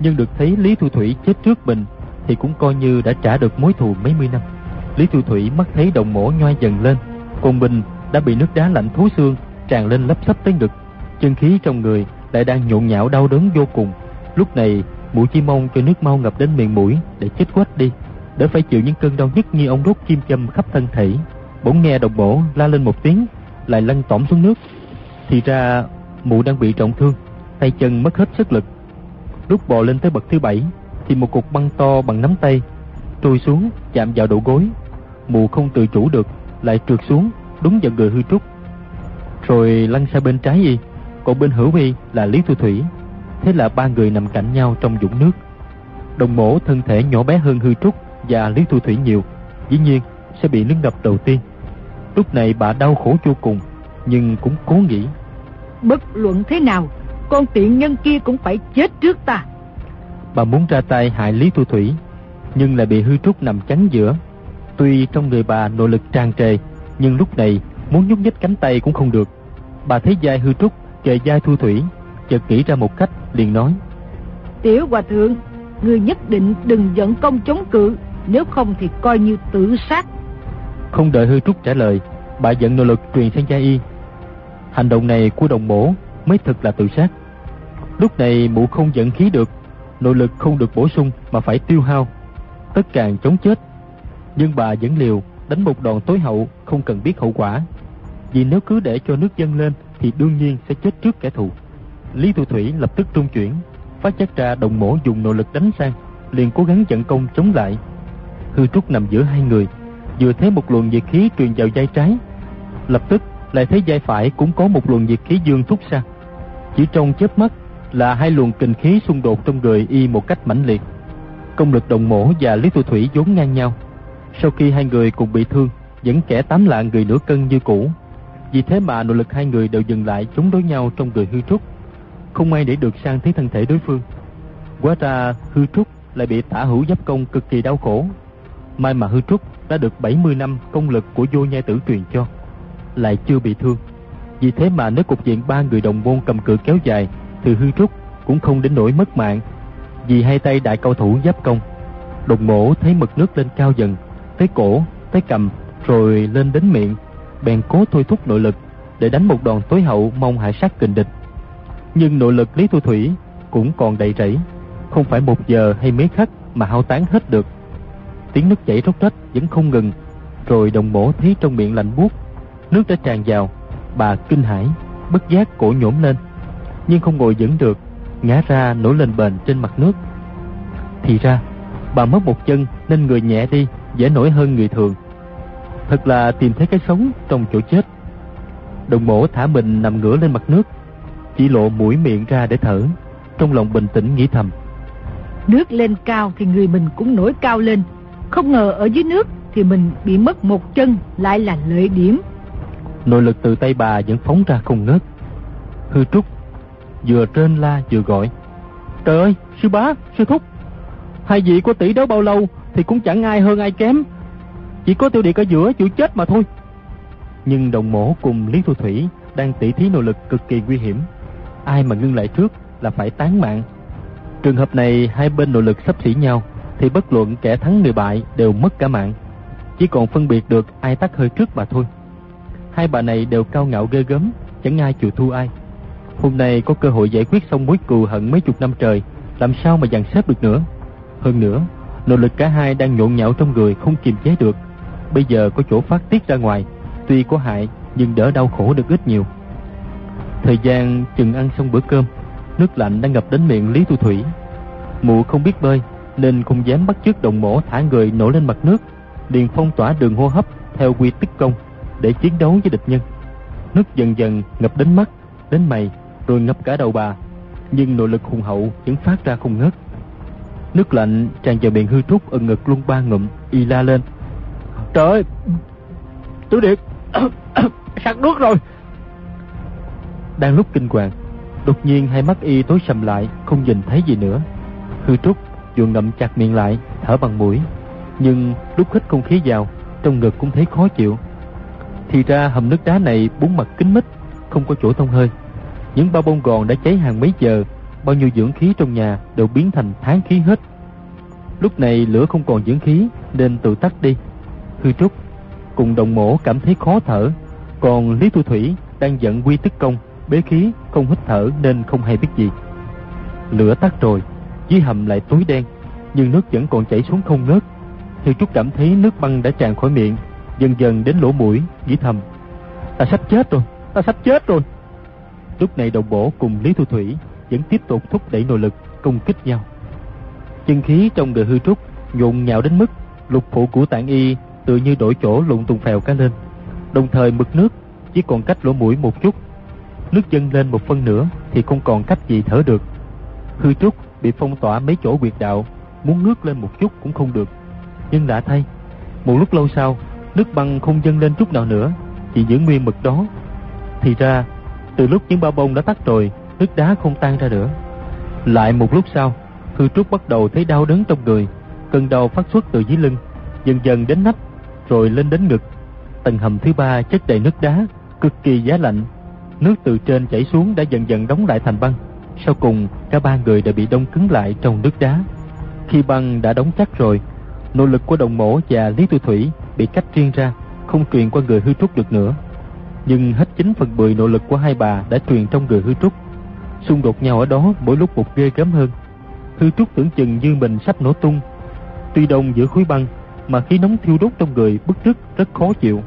nhưng được thấy Lý Thu Thủy chết trước mình thì cũng coi như đã trả được mối thù mấy mươi năm. Lý Thu Thủy mắt thấy đồng mổ nhoi dần lên, còn mình đã bị nước đá lạnh thối xương tràn lên lấp sấp tới ngực, chân khí trong người lại đang nhộn nhạo đau đớn vô cùng. Lúc này, mũi chỉ mong cho nước mau ngập đến miệng mũi để chết quách đi, đỡ phải chịu những cơn đau nhức như ông đốt kim châm khắp thân thể. Bỗng nghe đồng bộ la lên một tiếng, lại lăn tỏm xuống nước. Thì ra mụ đang bị trọng thương, tay chân mất hết sức lực. Lúc bò lên tới bậc thứ bảy, thì một cục băng to bằng nắm tay trôi xuống chạm vào đầu gối. Mụ không tự chủ được, lại trượt xuống đúng vào người hư trúc. Rồi lăn sang bên trái y, còn bên hữu y là Lý Thu Thủy. Thế là ba người nằm cạnh nhau trong dũng nước. Đồng mổ thân thể nhỏ bé hơn hư trúc và Lý Thu Thủy nhiều, dĩ nhiên sẽ bị nước ngập đầu tiên. Lúc này bà đau khổ vô cùng, nhưng cũng cố nghĩ. Bất luận thế nào, con tiện nhân kia cũng phải chết trước ta. Bà muốn ra tay hại Lý Thu Thủy, nhưng lại bị hư trúc nằm chắn giữa. Tuy trong người bà nội lực tràn trề, nhưng lúc này muốn nhúc nhích cánh tay cũng không được. Bà thấy vai hư trúc kề vai Thu Thủy, chợt nghĩ ra một cách, liền nói. Tiểu Hòa Thượng, người nhất định đừng giận công chống cự, nếu không thì coi như tự sát. Không đợi hư trúc trả lời, bà giận nội lực truyền sang gia y. Hành động này của đồng mổ mới thực là tự sát. Lúc này mụ không giận khí được, nội lực không được bổ sung mà phải tiêu hao, tất càng chống chết. Nhưng bà vẫn liều, đánh một đòn tối hậu không cần biết hậu quả. Vì nếu cứ để cho nước dâng lên thì đương nhiên sẽ chết trước kẻ thù. Lý Thu Thủy lập tức trung chuyển, phát giác ra đồng mổ dùng nội lực đánh sang, liền cố gắng trận công chống lại. Hư Trúc nằm giữa hai người, vừa thấy một luồng nhiệt khí truyền vào vai trái, lập tức lại thấy vai phải cũng có một luồng nhiệt khí dương thúc sang. Chỉ trong chớp mắt là hai luồng kinh khí xung đột trong người y một cách mãnh liệt. Công lực đồng mổ và Lý Thu Thủy vốn ngang nhau. Sau khi hai người cùng bị thương, vẫn kẻ tám lạng người nửa cân như cũ. Vì thế mà nội lực hai người đều dừng lại chống đối nhau trong người hư trúc. Không may để được sang thấy thân thể đối phương. Quá ra hư trúc lại bị tả hữu giáp công cực kỳ đau khổ. May mà hư trúc đã được 70 năm công lực của vô nhai tử truyền cho. Lại chưa bị thương. Vì thế mà nếu cục diện ba người đồng môn cầm cự kéo dài thì hư trúc cũng không đến nỗi mất mạng. Vì hai tay đại cao thủ giáp công. Đồng mổ thấy mực nước lên cao dần, tới cổ, tới cầm, rồi lên đến miệng, bèn cố thôi thúc nội lực để đánh một đòn tối hậu mong hạ sát kình địch. Nhưng nội lực Lý Thu Thủy cũng còn đầy rẫy, không phải một giờ hay mấy khắc mà hao tán hết được. Tiếng nước chảy róc rách vẫn không ngừng, rồi đồng mổ thấy trong miệng lạnh buốt, nước đã tràn vào, bà kinh hãi, bất giác cổ nhổm lên, nhưng không ngồi vững được, ngã ra nổi lên bền trên mặt nước. Thì ra, bà mất một chân nên người nhẹ đi, dễ nổi hơn người thường. Thật là tìm thấy cái sống trong chỗ chết. Đồng mổ thả mình nằm ngửa lên mặt nước, chỉ lộ mũi miệng ra để thở, trong lòng bình tĩnh nghĩ thầm. Nước lên cao thì người mình cũng nổi cao lên, không ngờ ở dưới nước thì mình bị mất một chân lại là lợi điểm. Nội lực từ tay bà vẫn phóng ra không ngớt. Hư trúc vừa trên la vừa gọi. Trời ơi, sư bá, sư thúc, hai vị có tỷ đấu bao lâu thì cũng chẳng ai hơn ai kém. Chỉ có tiêu điệt ở giữa chịu chết mà thôi. Nhưng đồng mổ cùng Lý Thu Thủy đang tỉ thí nội lực cực kỳ nguy hiểm. Ai mà ngưng lại trước là phải tán mạng. Trường hợp này hai bên nội lực sắp xỉ nhau thì bất luận kẻ thắng người bại đều mất cả mạng. Chỉ còn phân biệt được ai tắt hơi trước mà thôi. Hai bà này đều cao ngạo ghê gớm, chẳng ai chịu thua ai. Hôm nay có cơ hội giải quyết xong mối cừu hận mấy chục năm trời, làm sao mà dàn xếp được nữa. Hơn nữa, nội lực cả hai đang nhộn nhạo trong người không kiềm chế được. Bây giờ có chỗ phát tiết ra ngoài, tuy có hại nhưng đỡ đau khổ được ít nhiều. Thời gian chừng ăn xong bữa cơm, nước lạnh đã ngập đến miệng Lý thu Thủy. Mụ không biết bơi nên không dám bắt chước đồng mổ thả người nổi lên mặt nước, liền phong tỏa đường hô hấp theo quy tích công để chiến đấu với địch nhân. Nước dần dần ngập đến mắt, đến mày, rồi ngập cả đầu bà, nhưng nội lực hùng hậu vẫn phát ra không ngớt. Nước lạnh tràn vào miệng hư trúc ở ngực luôn ba ngụm, y la lên. Trời ơi, Tứ Điệt, sặc nước rồi. Đang lúc kinh hoàng, đột nhiên hai mắt y tối sầm lại, không nhìn thấy gì nữa. Hư trúc vừa ngậm chặt miệng lại, thở bằng mũi, nhưng lúc hít không khí vào, trong ngực cũng thấy khó chịu. Thì ra hầm nước đá này bốn mặt kín mít, không có chỗ thông hơi. Những bao bông gòn đã cháy hàng mấy giờ, bao nhiêu dưỡng khí trong nhà đều biến thành tháng khí hết. Lúc này lửa không còn dưỡng khí nên tự tắt đi. Hư Trúc cùng đồng mổ cảm thấy khó thở, còn Lý thu Thủy đang giận quy tức công, bế khí không hít thở nên không hay biết gì. Lửa tắt rồi, dưới hầm lại tối đen, nhưng nước vẫn còn chảy xuống không ngớt. Hư Trúc cảm thấy nước băng đã tràn khỏi miệng, dần dần đến lỗ mũi, nghĩ thầm: ta sắp chết rồi, ta sắp chết rồi. Lúc này đồng bổ cùng Lý Thu Thủy vẫn tiếp tục thúc đẩy nội lực công kích nhau. Chân khí trong người hư trúc nhộn nhạo đến mức lục phủ của tạng y tự như đổi chỗ lụng tung phèo cá lên. Đồng thời mực nước chỉ còn cách lỗ mũi một chút. Nước dâng lên một phân nữa thì không còn cách gì thở được. Hư trúc bị phong tỏa mấy chỗ quyệt đạo, muốn ngước lên một chút cũng không được. Nhưng đã thay, một lúc lâu sau, nước băng không dâng lên chút nào nữa, chỉ giữ nguyên mực đó. Thì ra từ lúc những bao bông đã tắt rồi, nước đá không tan ra nữa. Lại một lúc sau, Hư Trúc bắt đầu thấy đau đớn trong người, cơn đau phát xuất từ dưới lưng, dần dần đến nách, rồi lên đến ngực. Tầng hầm thứ ba chất đầy nước đá, cực kỳ giá lạnh. Nước từ trên chảy xuống đã dần dần đóng lại thành băng. Sau cùng, cả ba người đã bị đông cứng lại trong nước đá. Khi băng đã đóng chắc rồi, nội lực của đồng mổ và Lý Tu Thủy bị cách riêng ra, không truyền qua người Hư Trúc được nữa nhưng hết 9 phần 10 nội lực của hai bà đã truyền trong người hư trúc. Xung đột nhau ở đó mỗi lúc một ghê gớm hơn. Hư Trúc tưởng chừng như mình sắp nổ tung. Tuy đông giữa khối băng, mà khí nóng thiêu đốt trong người bức rứt rất khó chịu.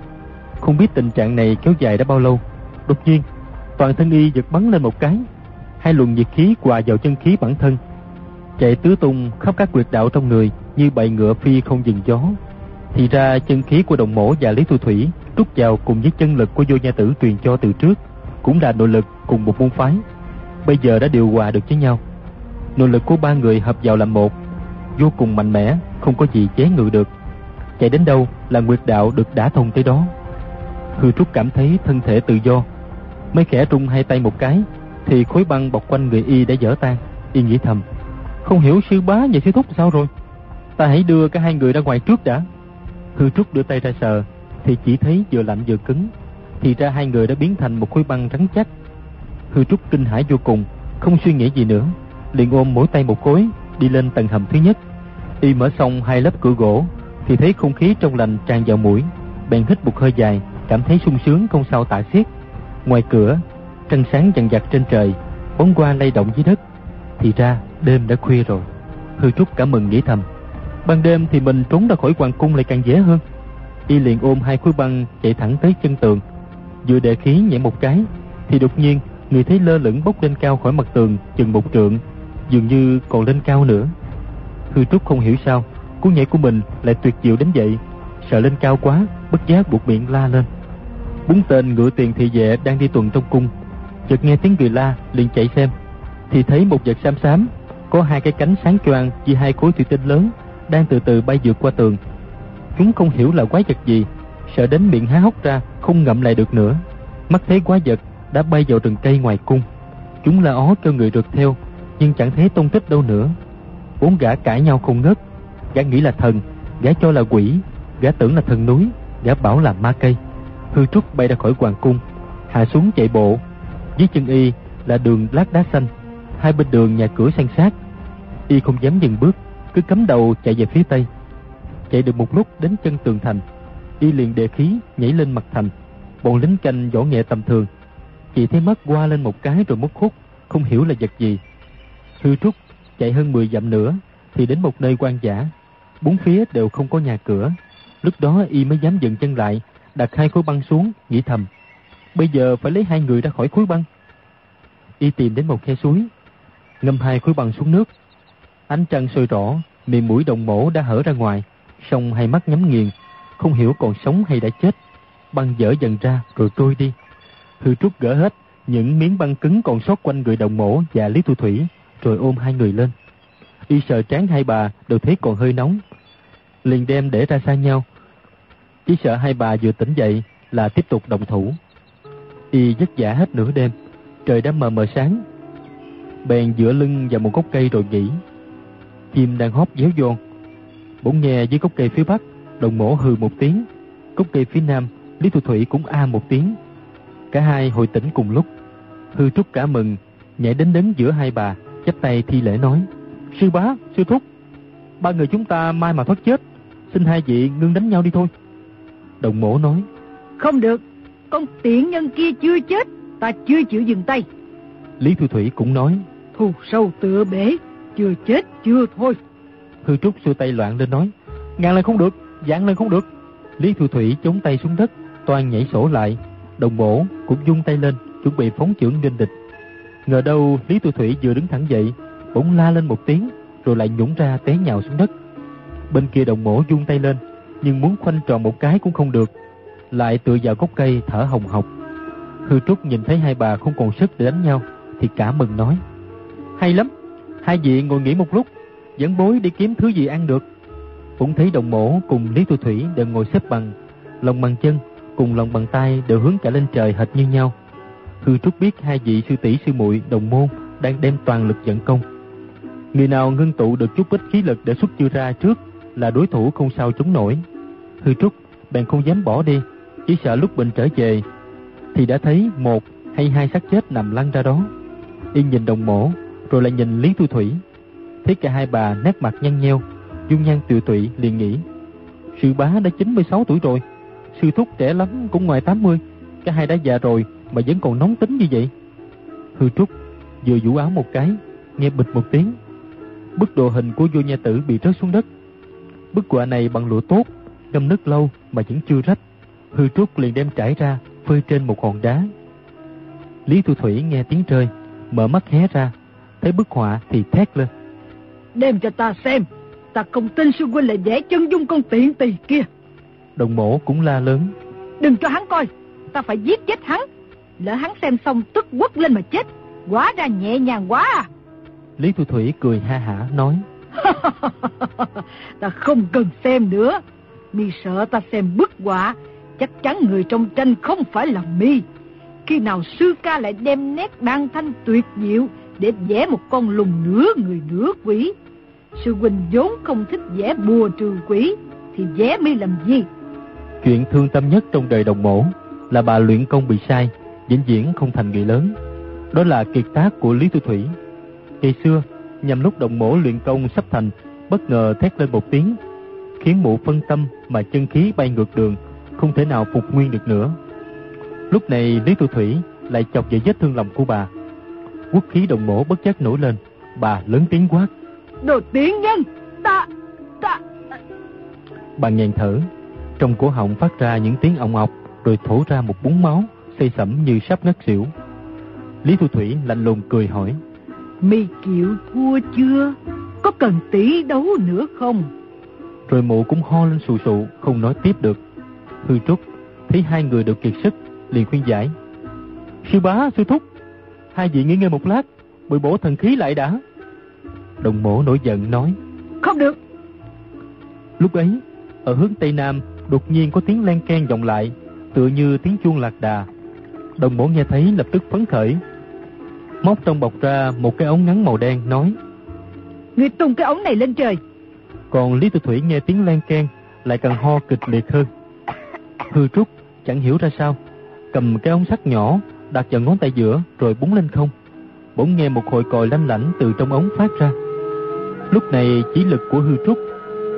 Không biết tình trạng này kéo dài đã bao lâu. Đột nhiên, toàn thân y giật bắn lên một cái. Hai luồng nhiệt khí hòa vào chân khí bản thân. Chạy tứ tung khắp các quyệt đạo trong người như bầy ngựa phi không dừng gió. Thì ra chân khí của đồng mổ và Lý Thu Thủy trút vào cùng với chân lực của vô nha tử truyền cho từ trước cũng là nội lực cùng một môn phái. Bây giờ đã điều hòa được với nhau. Nội lực của ba người hợp vào làm một, vô cùng mạnh mẽ, không có gì chế ngự được. Chạy đến đâu là nguyệt đạo được đả thông tới đó. Hư Trúc cảm thấy thân thể tự do. Mấy khẽ trung hai tay một cái, thì khối băng bọc quanh người y đã dở tan. Y nghĩ thầm, không hiểu sư bá và sư thúc sao rồi. Ta hãy đưa cả hai người ra ngoài trước đã. Hư Trúc đưa tay ra sờ, thì chỉ thấy vừa lạnh vừa cứng. Thì ra hai người đã biến thành một khối băng rắn chắc. Hư Trúc kinh hãi vô cùng, không suy nghĩ gì nữa, liền ôm mỗi tay một khối, đi lên tầng hầm thứ nhất. Y mở xong hai lớp cửa gỗ, thì thấy không khí trong lành tràn vào mũi, bèn hít một hơi dài, cảm thấy sung sướng không sao tả xiết. Ngoài cửa, trăng sáng dần dặt trên trời, bóng qua lay động dưới đất. Thì ra đêm đã khuya rồi. Hư Trúc cảm mừng nghĩ thầm, ban đêm thì mình trốn ra khỏi hoàng cung lại càng dễ hơn. Y liền ôm hai khối băng chạy thẳng tới chân tường, vừa đề khí nhảy một cái, thì đột nhiên người thấy lơ lửng bốc lên cao khỏi mặt tường chừng một trượng, dường như còn lên cao nữa. Hư Trúc không hiểu sao, cú nhảy của mình lại tuyệt diệu đến vậy, sợ lên cao quá, bất giác buộc miệng la lên. Bốn tên ngựa tiền thị vệ đang đi tuần trong cung, chợt nghe tiếng người la, liền chạy xem, thì thấy một vật xám xám, có hai cái cánh sáng choang như hai khối thủy tinh lớn, đang từ từ bay vượt qua tường. Chúng không hiểu là quái vật gì, sợ đến miệng há hốc ra, không ngậm lại được nữa. Mắt thấy quái vật đã bay vào rừng cây ngoài cung. Chúng la ó kêu người rượt theo, nhưng chẳng thấy tung tích đâu nữa. Bốn gã cãi nhau không ngớt, gã nghĩ là thần, gã cho là quỷ, gã tưởng là thần núi, gã bảo là ma cây. Hư Trúc bay ra khỏi hoàng cung, hạ xuống chạy bộ. Dưới chân y là đường lát đá xanh, hai bên đường nhà cửa san sát. Y không dám dừng bước, cứ cắm đầu chạy về phía tây. Chạy được một lúc đến chân tường thành, y liền đề khí nhảy lên mặt thành. Bọn lính canh võ nghệ tầm thường, chỉ thấy mắt qua lên một cái rồi mất khúc, không hiểu là vật gì. Hư Trúc chạy hơn 10 dặm nữa thì đến một nơi quan giả, bốn phía đều không có nhà cửa. Lúc đó y mới dám dừng chân lại, đặt hai khối băng xuống, nghĩ thầm. Bây giờ phải lấy hai người ra khỏi khối băng. Y tìm đến một khe suối, ngâm hai khối băng xuống nước. Ánh trăng sôi rõ, miệng mũi đồng mổ đã hở ra ngoài, song hai mắt nhắm nghiền, không hiểu còn sống hay đã chết. Băng dở dần ra rồi trôi đi. Hư Trúc gỡ hết những miếng băng cứng còn sót quanh người đồng mổ và Lý Thu Thủy, rồi ôm hai người lên. Y sợ trán hai bà đều thấy còn hơi nóng, liền đem để ra xa nhau. Chỉ sợ hai bà vừa tỉnh dậy là tiếp tục đồng thủ. Y vất vả hết nửa đêm, trời đã mờ mờ sáng. Bèn dựa lưng vào một gốc cây rồi nghỉ. Chim đang hót déo dồn. Bỗng nghe dưới gốc cây phía bắc, đồng mổ hừ một tiếng. Gốc cây phía nam, Lý Thu Thủy cũng a một tiếng. Cả hai hồi tỉnh cùng lúc. Hư Trúc cả mừng, nhảy đến đứng giữa hai bà, chắp tay thi lễ nói. Sư bá, sư thúc, ba người chúng ta mai mà thoát chết, xin hai vị ngưng đánh nhau đi thôi. Đồng mổ nói. Không được, con tiện nhân kia chưa chết, ta chưa chịu dừng tay. Lý Thu Thủy cũng nói. Thù sâu tựa bể, chưa chết chưa thôi. Hư Trúc xua tay loạn lên nói. Ngàn lần không được, dạng lần không được. Lý Thu Thủy chống tay xuống đất, toàn nhảy sổ lại. Đồng mổ cũng dung tay lên, chuẩn bị phóng chưởng nghênh địch. Ngờ đâu Lý Thu Thủy vừa đứng thẳng dậy, bỗng la lên một tiếng, rồi lại nhũng ra té nhào xuống đất. Bên kia đồng mổ dung tay lên, nhưng muốn khoanh tròn một cái cũng không được, lại tựa vào gốc cây thở hồng hộc. Hư Trúc nhìn thấy hai bà không còn sức để đánh nhau, thì cả mừng nói. Hay lắm, hai vị ngồi nghỉ một lúc, dẫn bối đi kiếm thứ gì ăn được. Cũng thấy đồng mổ cùng Lý Tu Thủy đều ngồi xếp bằng, lòng bằng chân cùng lòng bằng tay đều hướng cả lên trời hệt như nhau. Hư Trúc biết hai vị sư tỷ sư muội đồng môn đang đem toàn lực dẫn công. Người nào ngưng tụ được chút ít khí lực để xuất chiêu ra trước là đối thủ không sao chống nổi. Hư Trúc bèn không dám bỏ đi, chỉ sợ lúc bệnh trở về thì đã thấy một hay hai xác chết nằm lăn ra đó. Yên nhìn đồng mổ, rồi lại nhìn Lý Thu Thủy. Thấy cả hai bà nét mặt nhăn nheo, dung nhan tiều tụy liền nghĩ. Sư bá đã 96 tuổi rồi, sư thúc trẻ lắm cũng ngoài 80, cả hai đã già rồi mà vẫn còn nóng tính như vậy. Hư Trúc vừa vũ áo một cái, nghe bịch một tiếng. bức đồ hình của vua nha tử bị rớt xuống đất. Bức họa này bằng lụa tốt, ngâm nước lâu mà vẫn chưa rách. Hư Trúc liền đem trải ra, phơi trên một hòn đá. Lý Thu Thủy nghe tiếng rơi, mở mắt hé ra, thấy bức họa thì thét lên. Đem cho ta xem, ta không tin sư huynh lại vẽ chân dung con tiện tỳ kia. Đồng mổ cũng la lớn. Đừng cho hắn coi, ta phải giết chết hắn. Lỡ hắn xem xong tức quất lên mà chết, quá ra nhẹ nhàng quá à. Lý Thu Thủy cười ha hả nói. ta không cần xem nữa. Mi sợ ta xem bức họa, chắc chắn người trong tranh không phải là mi. Khi nào sư ca lại đem nét đan thanh tuyệt diệu để vẽ một con lùng nửa người nửa quỷ. Sư huynh vốn không thích vẽ bùa trừ quỷ, thì vẽ mi làm gì? Chuyện thương tâm nhất trong đời đồng mổ là bà luyện công bị sai, vĩnh viễn không thành người lớn. Đó là kiệt tác của Lý tu Thủy. Ngày xưa, nhằm lúc đồng mổ luyện công sắp thành, bất ngờ thét lên một tiếng, khiến mụ phân tâm mà chân khí bay ngược đường, không thể nào phục nguyên được nữa. Lúc này Lý Thu Thủy lại chọc vào vết thương lòng của bà. Quốc khí đồng mổ bất giác nổi lên, bà lớn tiếng quát. Đồ tiếng nhân, ta, ta... Bà nghẹn thở, trong cổ họng phát ra những tiếng ong ọc, rồi thổ ra một búng máu, xây sẩm như sắp ngất xỉu. Lý Thu Thủy lạnh lùng cười hỏi. Mi chịu thua chưa? Có cần tỷ đấu nữa không? Rồi mụ cũng ho lên sù sụ, không nói tiếp được. Hư Trúc thấy hai người đều kiệt sức, liền khuyên giải. Sư bá, sư thúc, hai vị nghỉ ngơi một lát, bồi bổ thần khí lại đã. Đồng mổ nổi giận nói. Không được. Lúc ấy, ở hướng Tây Nam, đột nhiên có tiếng len can vọng lại, tựa như tiếng chuông lạc đà. Đồng mổ nghe thấy lập tức phấn khởi. Móc trong bọc ra một cái ống ngắn màu đen, nói. Người tung cái ống này lên trời. Còn Lý Tư Thủy nghe tiếng len can, lại càng ho kịch liệt hơn. Hư Trúc chẳng hiểu ra sao, cầm cái ống sắt nhỏ đặt vào ngón tay giữa rồi búng lên không. Bỗng nghe một hồi còi lanh lảnh từ trong ống phát ra. Lúc này chỉ lực của hư trúc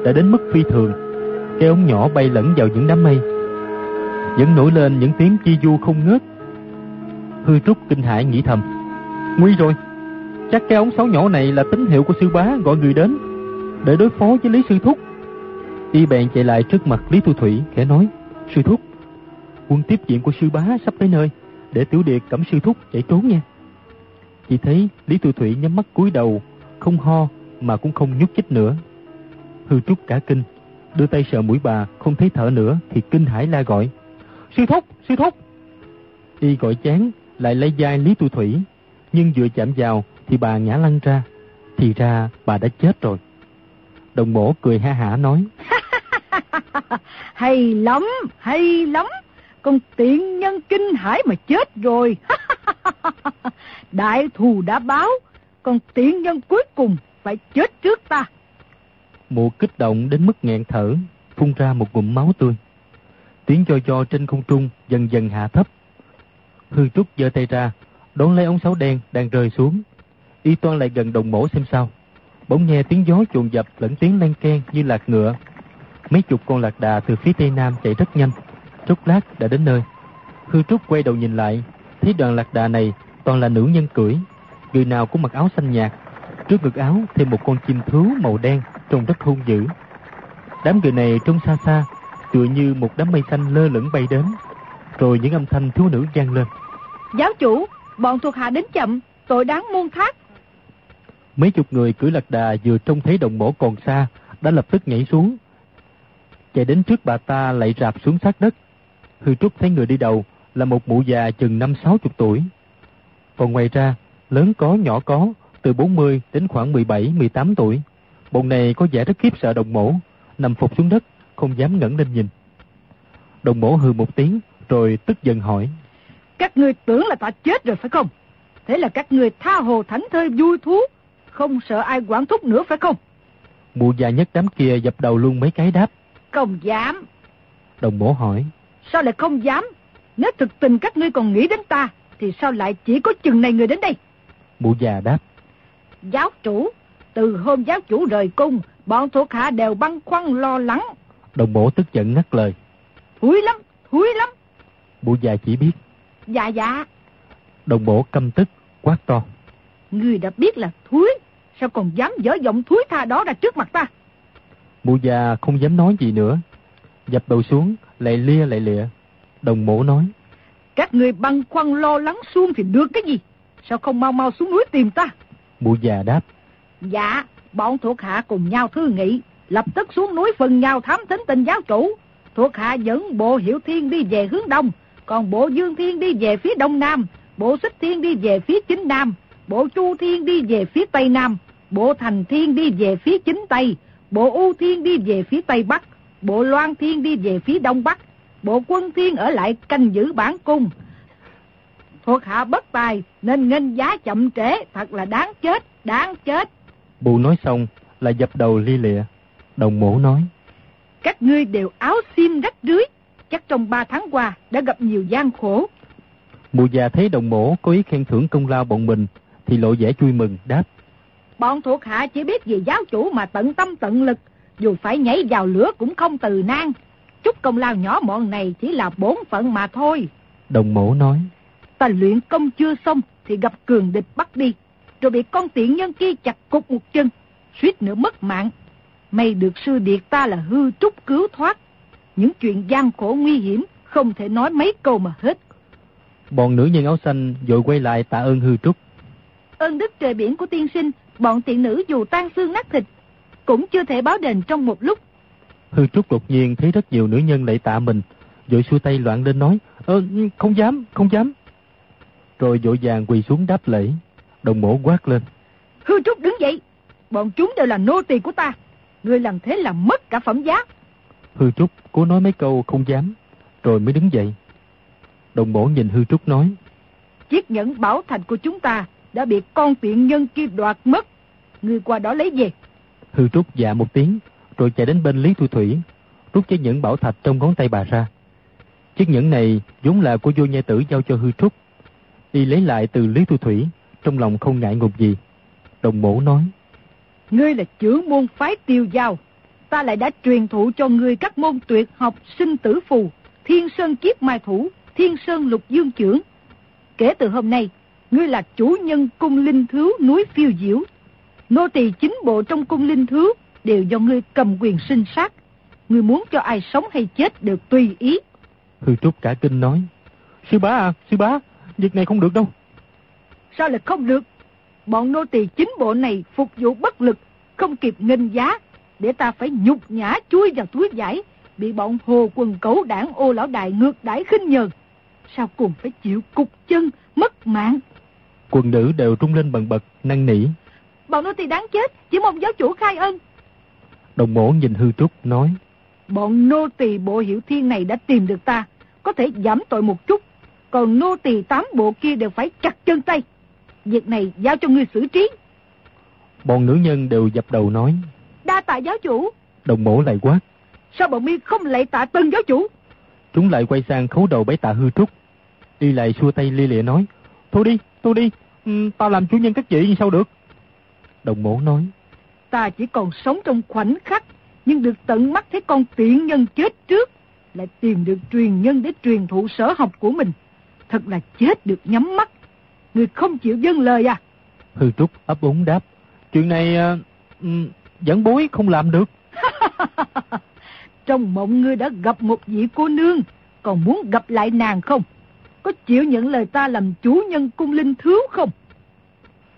đã đến mức phi thường. Cái ống nhỏ bay lẫn vào những đám mây. Vẫn nổi lên những tiếng chi du không ngớt. Hư trúc kinh hãi nghĩ thầm. Nguy rồi, chắc cái ống sáu nhỏ này là tín hiệu của sư bá gọi người đến để đối phó với Lý Sư Thúc. Y bèn chạy lại trước mặt Lý Thu Thủy khẽ nói Sư Thúc, quân tiếp diện của sư bá sắp tới nơi để tiểu điệt cẩm sư thúc chạy trốn nha. Chỉ thấy Lý Tu Thủy nhắm mắt cúi đầu, không ho mà cũng không nhúc chích nữa. Hư trúc cả kinh, đưa tay sợ mũi bà không thấy thở nữa thì kinh hãi la gọi. Sư thúc, sư thúc. Y gọi chán, lại lấy vai Lý Tu Thủy, nhưng vừa chạm vào thì bà ngã lăn ra. Thì ra bà đã chết rồi. Đồng mổ cười ha hả nói. hay lắm, hay lắm con tiện nhân kinh hãi mà chết rồi. Đại thù đã báo, con tiện nhân cuối cùng phải chết trước ta. Mụ kích động đến mức nghẹn thở, phun ra một ngụm máu tươi. Tiếng cho cho trên không trung dần dần hạ thấp. Hư Trúc giơ tay ra, đón lấy ống sáo đen đang rơi xuống. Y toan lại gần đồng mổ xem sao. Bỗng nghe tiếng gió chuồn dập lẫn tiếng len ken như lạc ngựa. Mấy chục con lạc đà từ phía tây nam chạy rất nhanh. Trúc lát đã đến nơi. Hư Trúc quay đầu nhìn lại, thấy đoàn lạc đà này toàn là nữ nhân cưỡi. Người nào cũng mặc áo xanh nhạt, trước ngực áo thêm một con chim thú màu đen trông rất hung dữ. Đám người này trông xa xa, tựa như một đám mây xanh lơ lửng bay đến. Rồi những âm thanh thiếu nữ vang lên. Giáo chủ, bọn thuộc hạ đến chậm, tội đáng muôn thác. Mấy chục người cưỡi lạc đà vừa trông thấy đồng mổ còn xa, đã lập tức nhảy xuống. Chạy đến trước bà ta lại rạp xuống sát đất. Hư Trúc thấy người đi đầu là một mụ già chừng năm sáu chục tuổi. Còn ngoài ra, lớn có nhỏ có, từ 40 đến khoảng 17-18 tuổi. Bọn này có vẻ rất khiếp sợ đồng mổ, nằm phục xuống đất, không dám ngẩng lên nhìn. Đồng mổ hừ một tiếng, rồi tức giận hỏi. Các ngươi tưởng là ta chết rồi phải không? Thế là các ngươi tha hồ thánh thơi vui thú, không sợ ai quản thúc nữa phải không? Mụ già nhất đám kia dập đầu luôn mấy cái đáp. Không dám. Đồng mổ hỏi. Sao lại không dám? Nếu thực tình các ngươi còn nghĩ đến ta, thì sao lại chỉ có chừng này người đến đây? Mụ già đáp. Giáo chủ, từ hôm giáo chủ rời cung, bọn thuộc hạ đều băn khoăn lo lắng. Đồng mổ tức giận ngắt lời. Thúi lắm, thúi lắm. Mụ già chỉ biết. Dạ dạ. Đồng mổ căm tức, quát to. Ngươi đã biết là thúi, Sao còn dám dở giọng thúi tha đó ra trước mặt ta? Mụ già không dám nói gì nữa. Dập đầu xuống, lại lia lại lịa. Đồng mổ nói. Các người băn khoăn lo lắng xuông thì được cái gì? Sao không mau mau xuống núi tìm ta? Mụ già đáp. Dạ, bọn thuộc hạ cùng nhau thư nghị, lập tức xuống núi phần nhau thám thính tình giáo chủ. Thuộc hạ dẫn bộ Hiểu Thiên đi về hướng đông, còn bộ Dương Thiên đi về phía đông nam, bộ Xích Thiên đi về phía chính nam, bộ Chu Thiên đi về phía tây nam, bộ Thành Thiên đi về phía chính tây, bộ U Thiên đi về phía tây bắc, bộ Loan Thiên đi về phía đông bắc, bộ Quân Thiên ở lại canh giữ bản cung. Thuộc hạ bất tài nên nghênh giá chậm trễ, thật là đáng chết, đáng chết. Bù nói xong là dập đầu lia lịa. Đồng mổ nói. Các ngươi đều áo xiêm rách rưới, chắc trong ba tháng qua đã gặp nhiều gian khổ. Mụ già thấy đồng mổ có ý khen thưởng công lao bọn mình, thì lộ vẻ vui mừng, đáp. Bọn thuộc hạ chỉ biết về giáo chủ mà tận tâm tận lực, dù phải nhảy vào lửa cũng không từ nan. Chút công lao nhỏ mọn này chỉ là bốn phận mà thôi. Đồng mổ nói. Ta luyện công chưa xong thì gặp cường địch bắt đi, rồi bị con tiện nhân kia chặt cục một chân, suýt nữa mất mạng. May được sư điệt ta là hư trúc cứu thoát. Những chuyện gian khổ nguy hiểm không thể nói mấy câu mà hết. Bọn nữ nhân áo xanh vội quay lại tạ ơn hư trúc. Ơn đức trời biển của tiên sinh, bọn tiện nữ dù tan xương nát thịt, cũng chưa thể báo đền trong một lúc. Hư trúc đột nhiên thấy rất nhiều nữ nhân lại tạ mình, vội xua tay loạn lên nói, Ơ, không dám, không dám. Rồi vội vàng quỳ xuống đáp lễ, đồng mổ quát lên. Hư trúc đứng dậy, bọn chúng đều là nô tỳ của ta. Ngươi làm thế là mất cả phẩm giá. Hư Trúc cố nói mấy câu không dám, rồi mới đứng dậy. Đồng bổ nhìn Hư Trúc nói. Chiếc nhẫn bảo thành của chúng ta đã bị con tiện nhân kia đoạt mất. Ngươi qua đó lấy về. Hư Trúc dạ một tiếng, rồi chạy đến bên Lý Thu Thủy, rút chiếc nhẫn bảo thạch trong ngón tay bà ra. Chiếc nhẫn này vốn là của vô nhai tử giao cho Hư Trúc. Y lấy lại từ Lý Thu Thủy, trong lòng không ngại ngục gì. Đồng mổ nói. Ngươi là trưởng môn phái tiêu giao. Ta lại đã truyền thụ cho ngươi các môn tuyệt học sinh tử phù, thiên sơn kiếp mai thủ, thiên sơn lục dương trưởng. Kể từ hôm nay, ngươi là chủ nhân cung linh thứ núi phiêu diễu. Nô tỳ chính bộ trong cung linh thứ đều do ngươi cầm quyền sinh sát. Ngươi muốn cho ai sống hay chết đều tùy ý. Hư Trúc cả kinh nói. Sư bá à, sư bá, việc này không được đâu. Sao lại không được? Bọn nô tỳ chính bộ này phục vụ bất lực, không kịp nghênh giá, để ta phải nhục nhã chui vào túi giải, bị bọn hồ quần cấu đảng ô lão đại ngược đãi khinh nhờn. Sao cùng phải chịu cục chân, mất mạng? Quần nữ đều trung lên bần bật, năn nỉ. Bọn nô tỳ đáng chết, chỉ mong giáo chủ khai ân. Đồng mổ nhìn hư trúc, nói. Bọn nô tỳ bộ hiểu thiên này đã tìm được ta, có thể giảm tội một chút, còn nô tỳ tám bộ kia đều phải chặt chân tay. Việc này giao cho ngươi xử trí. Bọn nữ nhân đều dập đầu nói. Đa tạ giáo chủ. Đồng mổ lại quát. Sao bọn mi không lạy tạ tân giáo chủ? Chúng lại quay sang khấu đầu bấy tạ hư trúc. Y lại xua tay lia lịa nói. Thôi đi, thôi đi, ừ, tao làm chủ nhân các chị sao được. Đồng mổ nói. Ta chỉ còn sống trong khoảnh khắc, nhưng được tận mắt thấy con tiện nhân chết trước, lại tìm được truyền nhân để truyền thụ sở học của mình. Thật là chết được nhắm mắt. Người không chịu dâng lời à? Hư Trúc ấp úng đáp. Chuyện này uh, dẫn bối không làm được. Trong mộng ngươi đã gặp một vị cô nương, còn muốn gặp lại nàng không? Có chịu nhận lời ta làm chủ nhân cung linh thiếu không?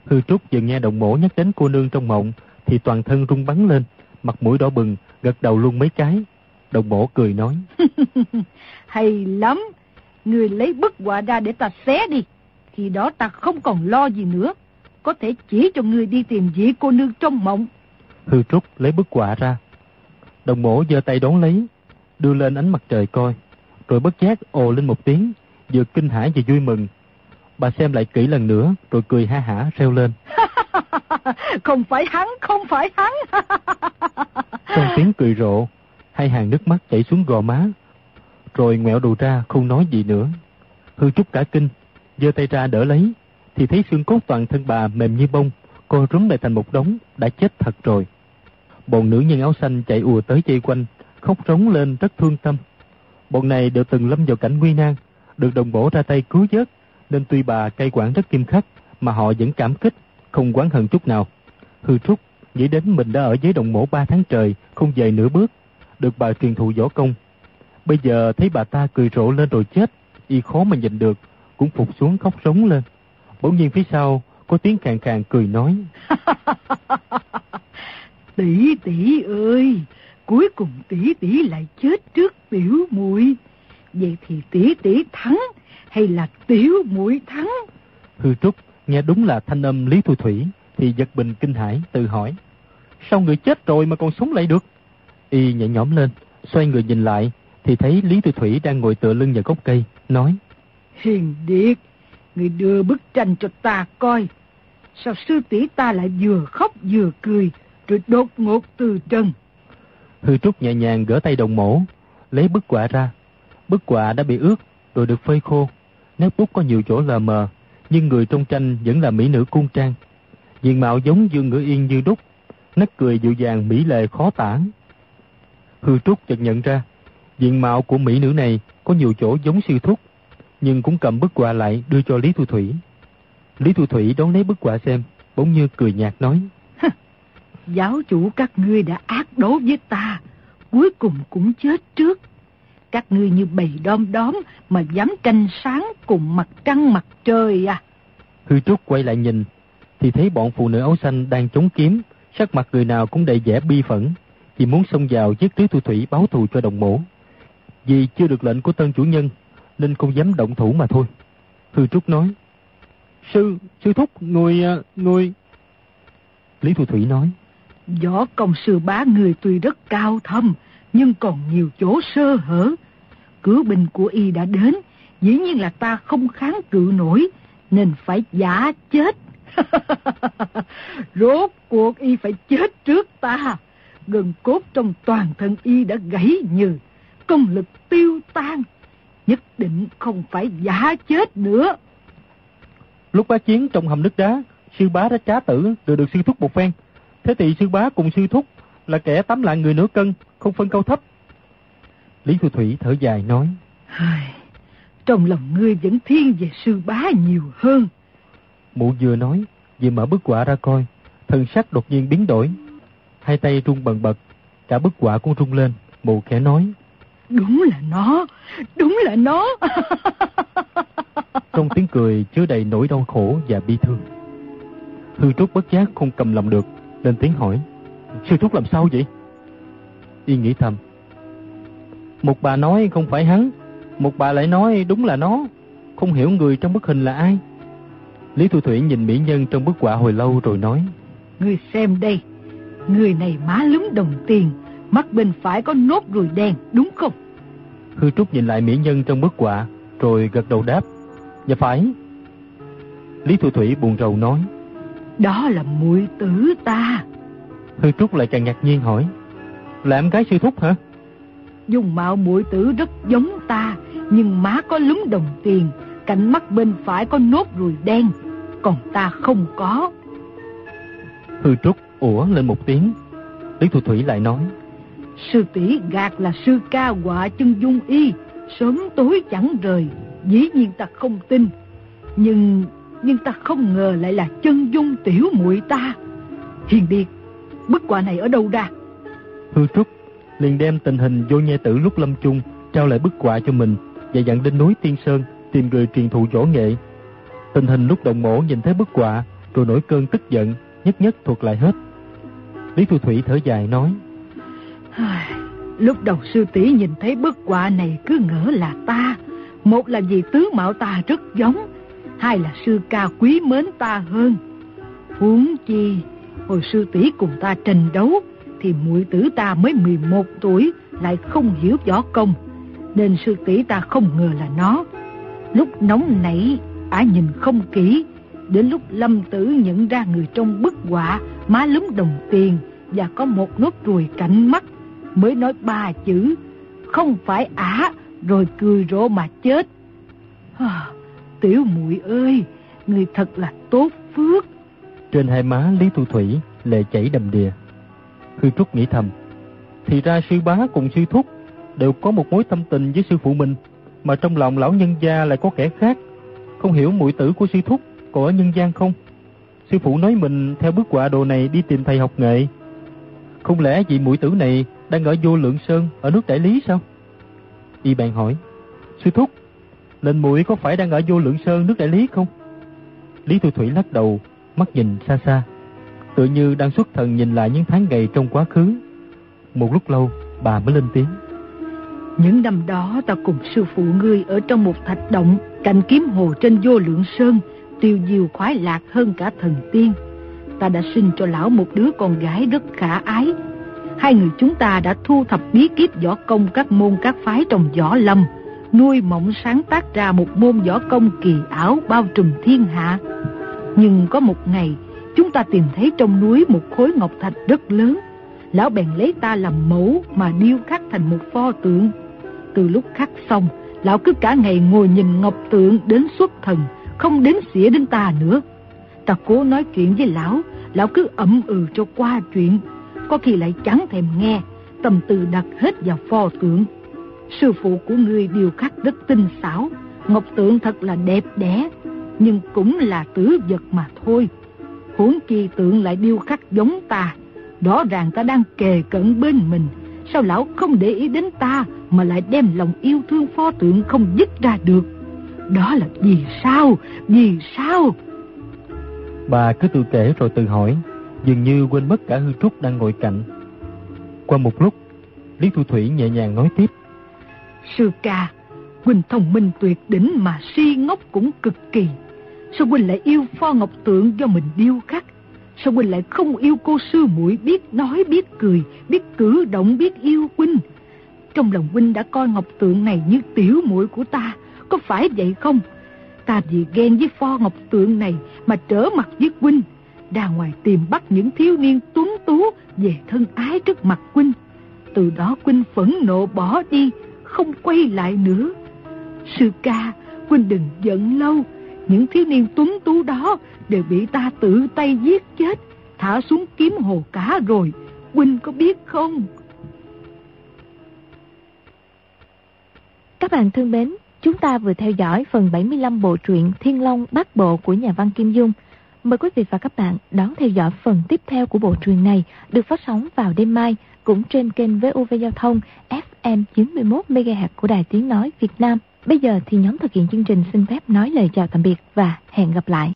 Hư Trúc vừa nghe đồng mổ nhắc đến cô nương trong mộng, thì toàn thân rung bắn lên, mặt mũi đỏ bừng, gật đầu luôn mấy cái. Đồng mổ cười nói. Hay lắm, người lấy bức họa ra để ta xé đi. Khi đó ta không còn lo gì nữa. Có thể chỉ cho ngươi đi tìm vị cô nương trong mộng. Hư Trúc lấy bức họa ra. Đồng mổ giơ tay đón lấy, đưa lên ánh mặt trời coi. Rồi bất giác ồ lên một tiếng, vừa kinh hãi vừa vui mừng. Bà xem lại kỹ lần nữa, rồi cười ha hả reo lên. không phải hắn, không phải hắn. Trong tiếng cười rộ, hai hàng nước mắt chảy xuống gò má. Rồi ngẹo đầu ra không nói gì nữa. Hư Trúc cả kinh, giơ tay ra đỡ lấy, thì thấy xương cốt toàn thân bà mềm như bông, co rúm lại thành một đống, đã chết thật rồi. Bọn nữ nhân áo xanh chạy ùa tới chạy quanh, khóc rống lên rất thương tâm. Bọn này đều từng lâm vào cảnh nguy nan, được đồng bổ ra tay cứu vớt, nên tuy bà cay quản rất kim khắc, mà họ vẫn cảm kích, không quán hận chút nào. Hư Trúc nghĩ đến mình đã ở dưới đồng mổ ba tháng trời, không về nửa bước, được bà truyền thụ võ công. Bây giờ thấy bà ta cười rộ lên rồi chết, y khó mà nhìn được, cũng phục xuống khóc rống lên. Bỗng nhiên phía sau có tiếng khàn khàn cười nói. tỷ tỷ ơi, cuối cùng tỷ tỷ lại chết trước tiểu muội. Vậy thì tỷ tỷ thắng hay là tiểu muội thắng? Hư Trúc nghe đúng là thanh âm Lý Thu Thủy thì giật bình kinh hãi tự hỏi. Sao người chết rồi mà còn sống lại được? Y nhẹ nhõm lên, xoay người nhìn lại thì thấy Lý Thu Thủy đang ngồi tựa lưng vào gốc cây, nói. Hiền Điệt, người đưa bức tranh cho ta coi. Sao sư tỷ ta lại vừa khóc vừa cười, rồi đốt ngột từ chân Hư Trúc nhẹ nhàng gỡ tay đồng mổ, lấy bức quả ra. Bức quả đã bị ướt, rồi được phơi khô. Nét bút có nhiều chỗ lờ mờ, nhưng người trong tranh vẫn là mỹ nữ cung trang. Diện mạo giống Dương Ngữ Yên như đúc, nét cười dịu dàng mỹ lệ khó tả. Hư Trúc chợt nhận ra, diện mạo của mỹ nữ này có nhiều chỗ giống sư thúc, nhưng cũng cầm bức quà lại đưa cho Lý Thu Thủy. Lý Thu Thủy đón lấy bức quà xem, bỗng như cười nhạt nói. Giáo chủ các ngươi đã ác đấu với ta, cuối cùng cũng chết trước. Các ngươi như bầy đom đóm mà dám tranh sáng cùng mặt trăng mặt trời à. Hư Trúc quay lại nhìn, thì thấy bọn phụ nữ áo xanh đang chống kiếm, sắc mặt người nào cũng đầy vẻ bi phẫn, chỉ muốn xông vào giết Lý Thu Thủy báo thù cho đồng mổ. Vì chưa được lệnh của tân chủ nhân, nên không dám động thủ mà thôi. Hư Trúc nói, Sư, sư thúc, người, à, người... Lý Thu Thủy nói, Võ công sư bá người tuy rất cao thâm, nhưng còn nhiều chỗ sơ hở. Cứu binh của y đã đến, dĩ nhiên là ta không kháng cự nổi, nên phải giả chết. Rốt cuộc y phải chết trước ta. Gần cốt trong toàn thân y đã gãy nhừ, công lực tiêu tan. Nhất định không phải giả chết nữa. Lúc bá chiến trong hầm nước đá, sư bá đã trá tử rồi được sư thúc một phen. Thế thì sư bá cùng sư thúc là kẻ tắm lạng người nửa cân, không phân cao thấp. Lý Thu Thủy thở dài nói. Trong lòng ngươi vẫn thiên về sư bá nhiều hơn. Mụ vừa nói, vừa mở bức quả ra coi, thần sắc đột nhiên biến đổi. Hai tay rung bần bật, cả bức quả cũng rung lên, mụ khẽ nói. Đúng là nó, đúng là nó. Trong tiếng cười chứa đầy nỗi đau khổ và bi thương. Hư Trúc bất giác không cầm lòng được, lên tiếng hỏi. Sư Trúc làm sao vậy? Y nghĩ thầm. Một bà nói không phải hắn, một bà lại nói đúng là nó. Không hiểu người trong bức hình là ai. Lý Thu Thủy nhìn mỹ nhân trong bức họa hồi lâu rồi nói. Ngươi xem đây, người này má lúm đồng tiền, mắt bên phải có nốt ruồi đen, đúng không? Hư Trúc nhìn lại mỹ nhân trong bức họa, rồi gật đầu đáp. Dạ phải. Lý Thu Thủy buồn rầu nói. Đó là muội tử ta. Hư Trúc lại càng ngạc nhiên hỏi. Là em gái sư thúc hả? Dùng mạo muội tử rất giống ta, nhưng má có lúm đồng tiền, cạnh mắt bên phải có nốt ruồi đen, còn ta không có. Hư Trúc ủa lên một tiếng. Lý Thu Thủy lại nói. Sư tỷ gạt là sư ca họa chân dung y, sớm tối chẳng rời, dĩ nhiên ta không tin. Nhưng nhưng ta không ngờ lại là chân dung tiểu muội ta. Hiền Điệt, bức họa này ở đâu ra? Hư Trúc liền đem tình hình vô nhai tử lúc lâm chung trao lại bức họa cho mình và dặn đến núi Tiên Sơn tìm người truyền thụ võ nghệ. Tình hình lúc đồng mổ nhìn thấy bức họa rồi nổi cơn tức giận, nhất nhất thuật lại hết. Lý Thu Thủy thở dài nói. Lúc đầu sư tỷ nhìn thấy bức họa này cứ ngỡ là ta. Một là vì tướng mạo ta rất giống, hai là sư ca quý mến ta hơn. Huống chi, hồi sư tỷ cùng ta tranh đấu, thì muội tử ta mới 11 tuổi, lại không hiểu võ công, nên sư tỷ ta không ngờ là nó. Lúc nóng nảy, ả nhìn không kỹ, đến lúc lâm tử nhận ra người trong bức họa má lúm đồng tiền và có một nốt ruồi cạnh mắt, mới nói ba chữ, không phải ả, rồi cười rộ mà chết. Tiểu muội ơi, người thật là tốt phước. Trên hai má Lý Thu Thủy lệ chảy đầm đìa. Hư Trúc nghĩ thầm, thì ra sư bá cùng sư thúc đều có một mối tâm tình với sư phụ mình, mà trong lòng lão nhân gia lại có kẻ khác. Không hiểu muội tử của sư thúc có ở nhân gian không? Sư phụ nói mình theo bước quả đồ này đi tìm thầy học nghệ. Không lẽ vị mũi tử này đang ở vô lượng sơn ở nước đại lý sao? Y bèn hỏi. Sư thúc, lệnh mũi có phải đang ở vô lượng sơn nước đại lý không? Lý Thu Thủy lắc đầu, mắt nhìn xa xa. Tự như đang xuất thần nhìn lại những tháng ngày trong quá khứ. Một lúc lâu, bà mới lên tiếng. Những năm đó ta cùng sư phụ ngươi ở trong một thạch động cạnh kiếm hồ trên vô lượng sơn, tiêu diêu khoái lạc hơn cả thần tiên. Ta đã sinh cho lão một đứa con gái rất khả ái. Hai người chúng ta đã thu thập bí kíp võ công các môn các phái trong võ lâm, nuôi mộng sáng tác ra một môn võ công kỳ ảo bao trùm thiên hạ. Nhưng có một ngày, chúng ta tìm thấy trong núi một khối ngọc thạch rất lớn. Lão bèn lấy ta làm mẫu mà điêu khắc thành một pho tượng. Từ lúc khắc xong, lão cứ cả ngày ngồi nhìn ngọc tượng đến xuất thần, không đến xỉa đến ta nữa. Ta cố nói chuyện với lão, lão cứ ậm ừ cho qua chuyện, có khi lại chẳng thèm nghe, tâm tư đặt hết vào pho tượng. Sư phụ của ngươi điều khắc rất tinh xảo, ngọc tượng thật là đẹp đẽ, nhưng cũng là tử vật mà thôi. Huống chi tượng lại điêu khắc giống ta, rõ ràng ta đang kề cận bên mình, sao lão không để ý đến ta mà lại đem lòng yêu thương pho tượng không dứt ra được. Đó là vì sao? Vì sao? Bà cứ tự kể rồi tự hỏi, dường như quên mất cả hư trúc đang ngồi cạnh. Qua một lúc, Lý Thu Thủy nhẹ nhàng nói tiếp. Sư ca, quỳnh thông minh tuyệt đỉnh mà si ngốc cũng cực kỳ. Sao quỳnh lại yêu pho ngọc tượng do mình điêu khắc? Sao quỳnh lại không yêu cô sư muội biết nói, biết cười, biết cử động, biết yêu quỳnh. Trong lòng quỳnh đã coi ngọc tượng này như tiểu muội của ta, có phải vậy không? Ta vì ghen với pho ngọc tượng này mà trở mặt với quỳnh. ra ngoài tìm bắt những thiếu niên tuấn tú về thân ái trước mặt quỳnh. Từ đó quỳnh phẫn nộ bỏ đi, không quay lại nữa. Sư ca, Huynh đừng giận lâu, những thiếu niên tuấn tú đó đều bị ta tự tay giết chết, thả xuống kiếm hồ cá rồi, Huynh có biết không? Các bạn thân mến, chúng ta vừa theo dõi phần 75 bộ truyện Thiên Long Bát Bộ của nhà văn Kim Dung. Mời quý vị và các bạn đón theo dõi phần tiếp theo của bộ truyện này được phát sóng vào đêm mai cũng trên kênh VOV Giao thông FM 91 MHz của Đài Tiếng nói Việt Nam. Bây giờ thì nhóm thực hiện chương trình xin phép nói lời chào tạm biệt và hẹn gặp lại.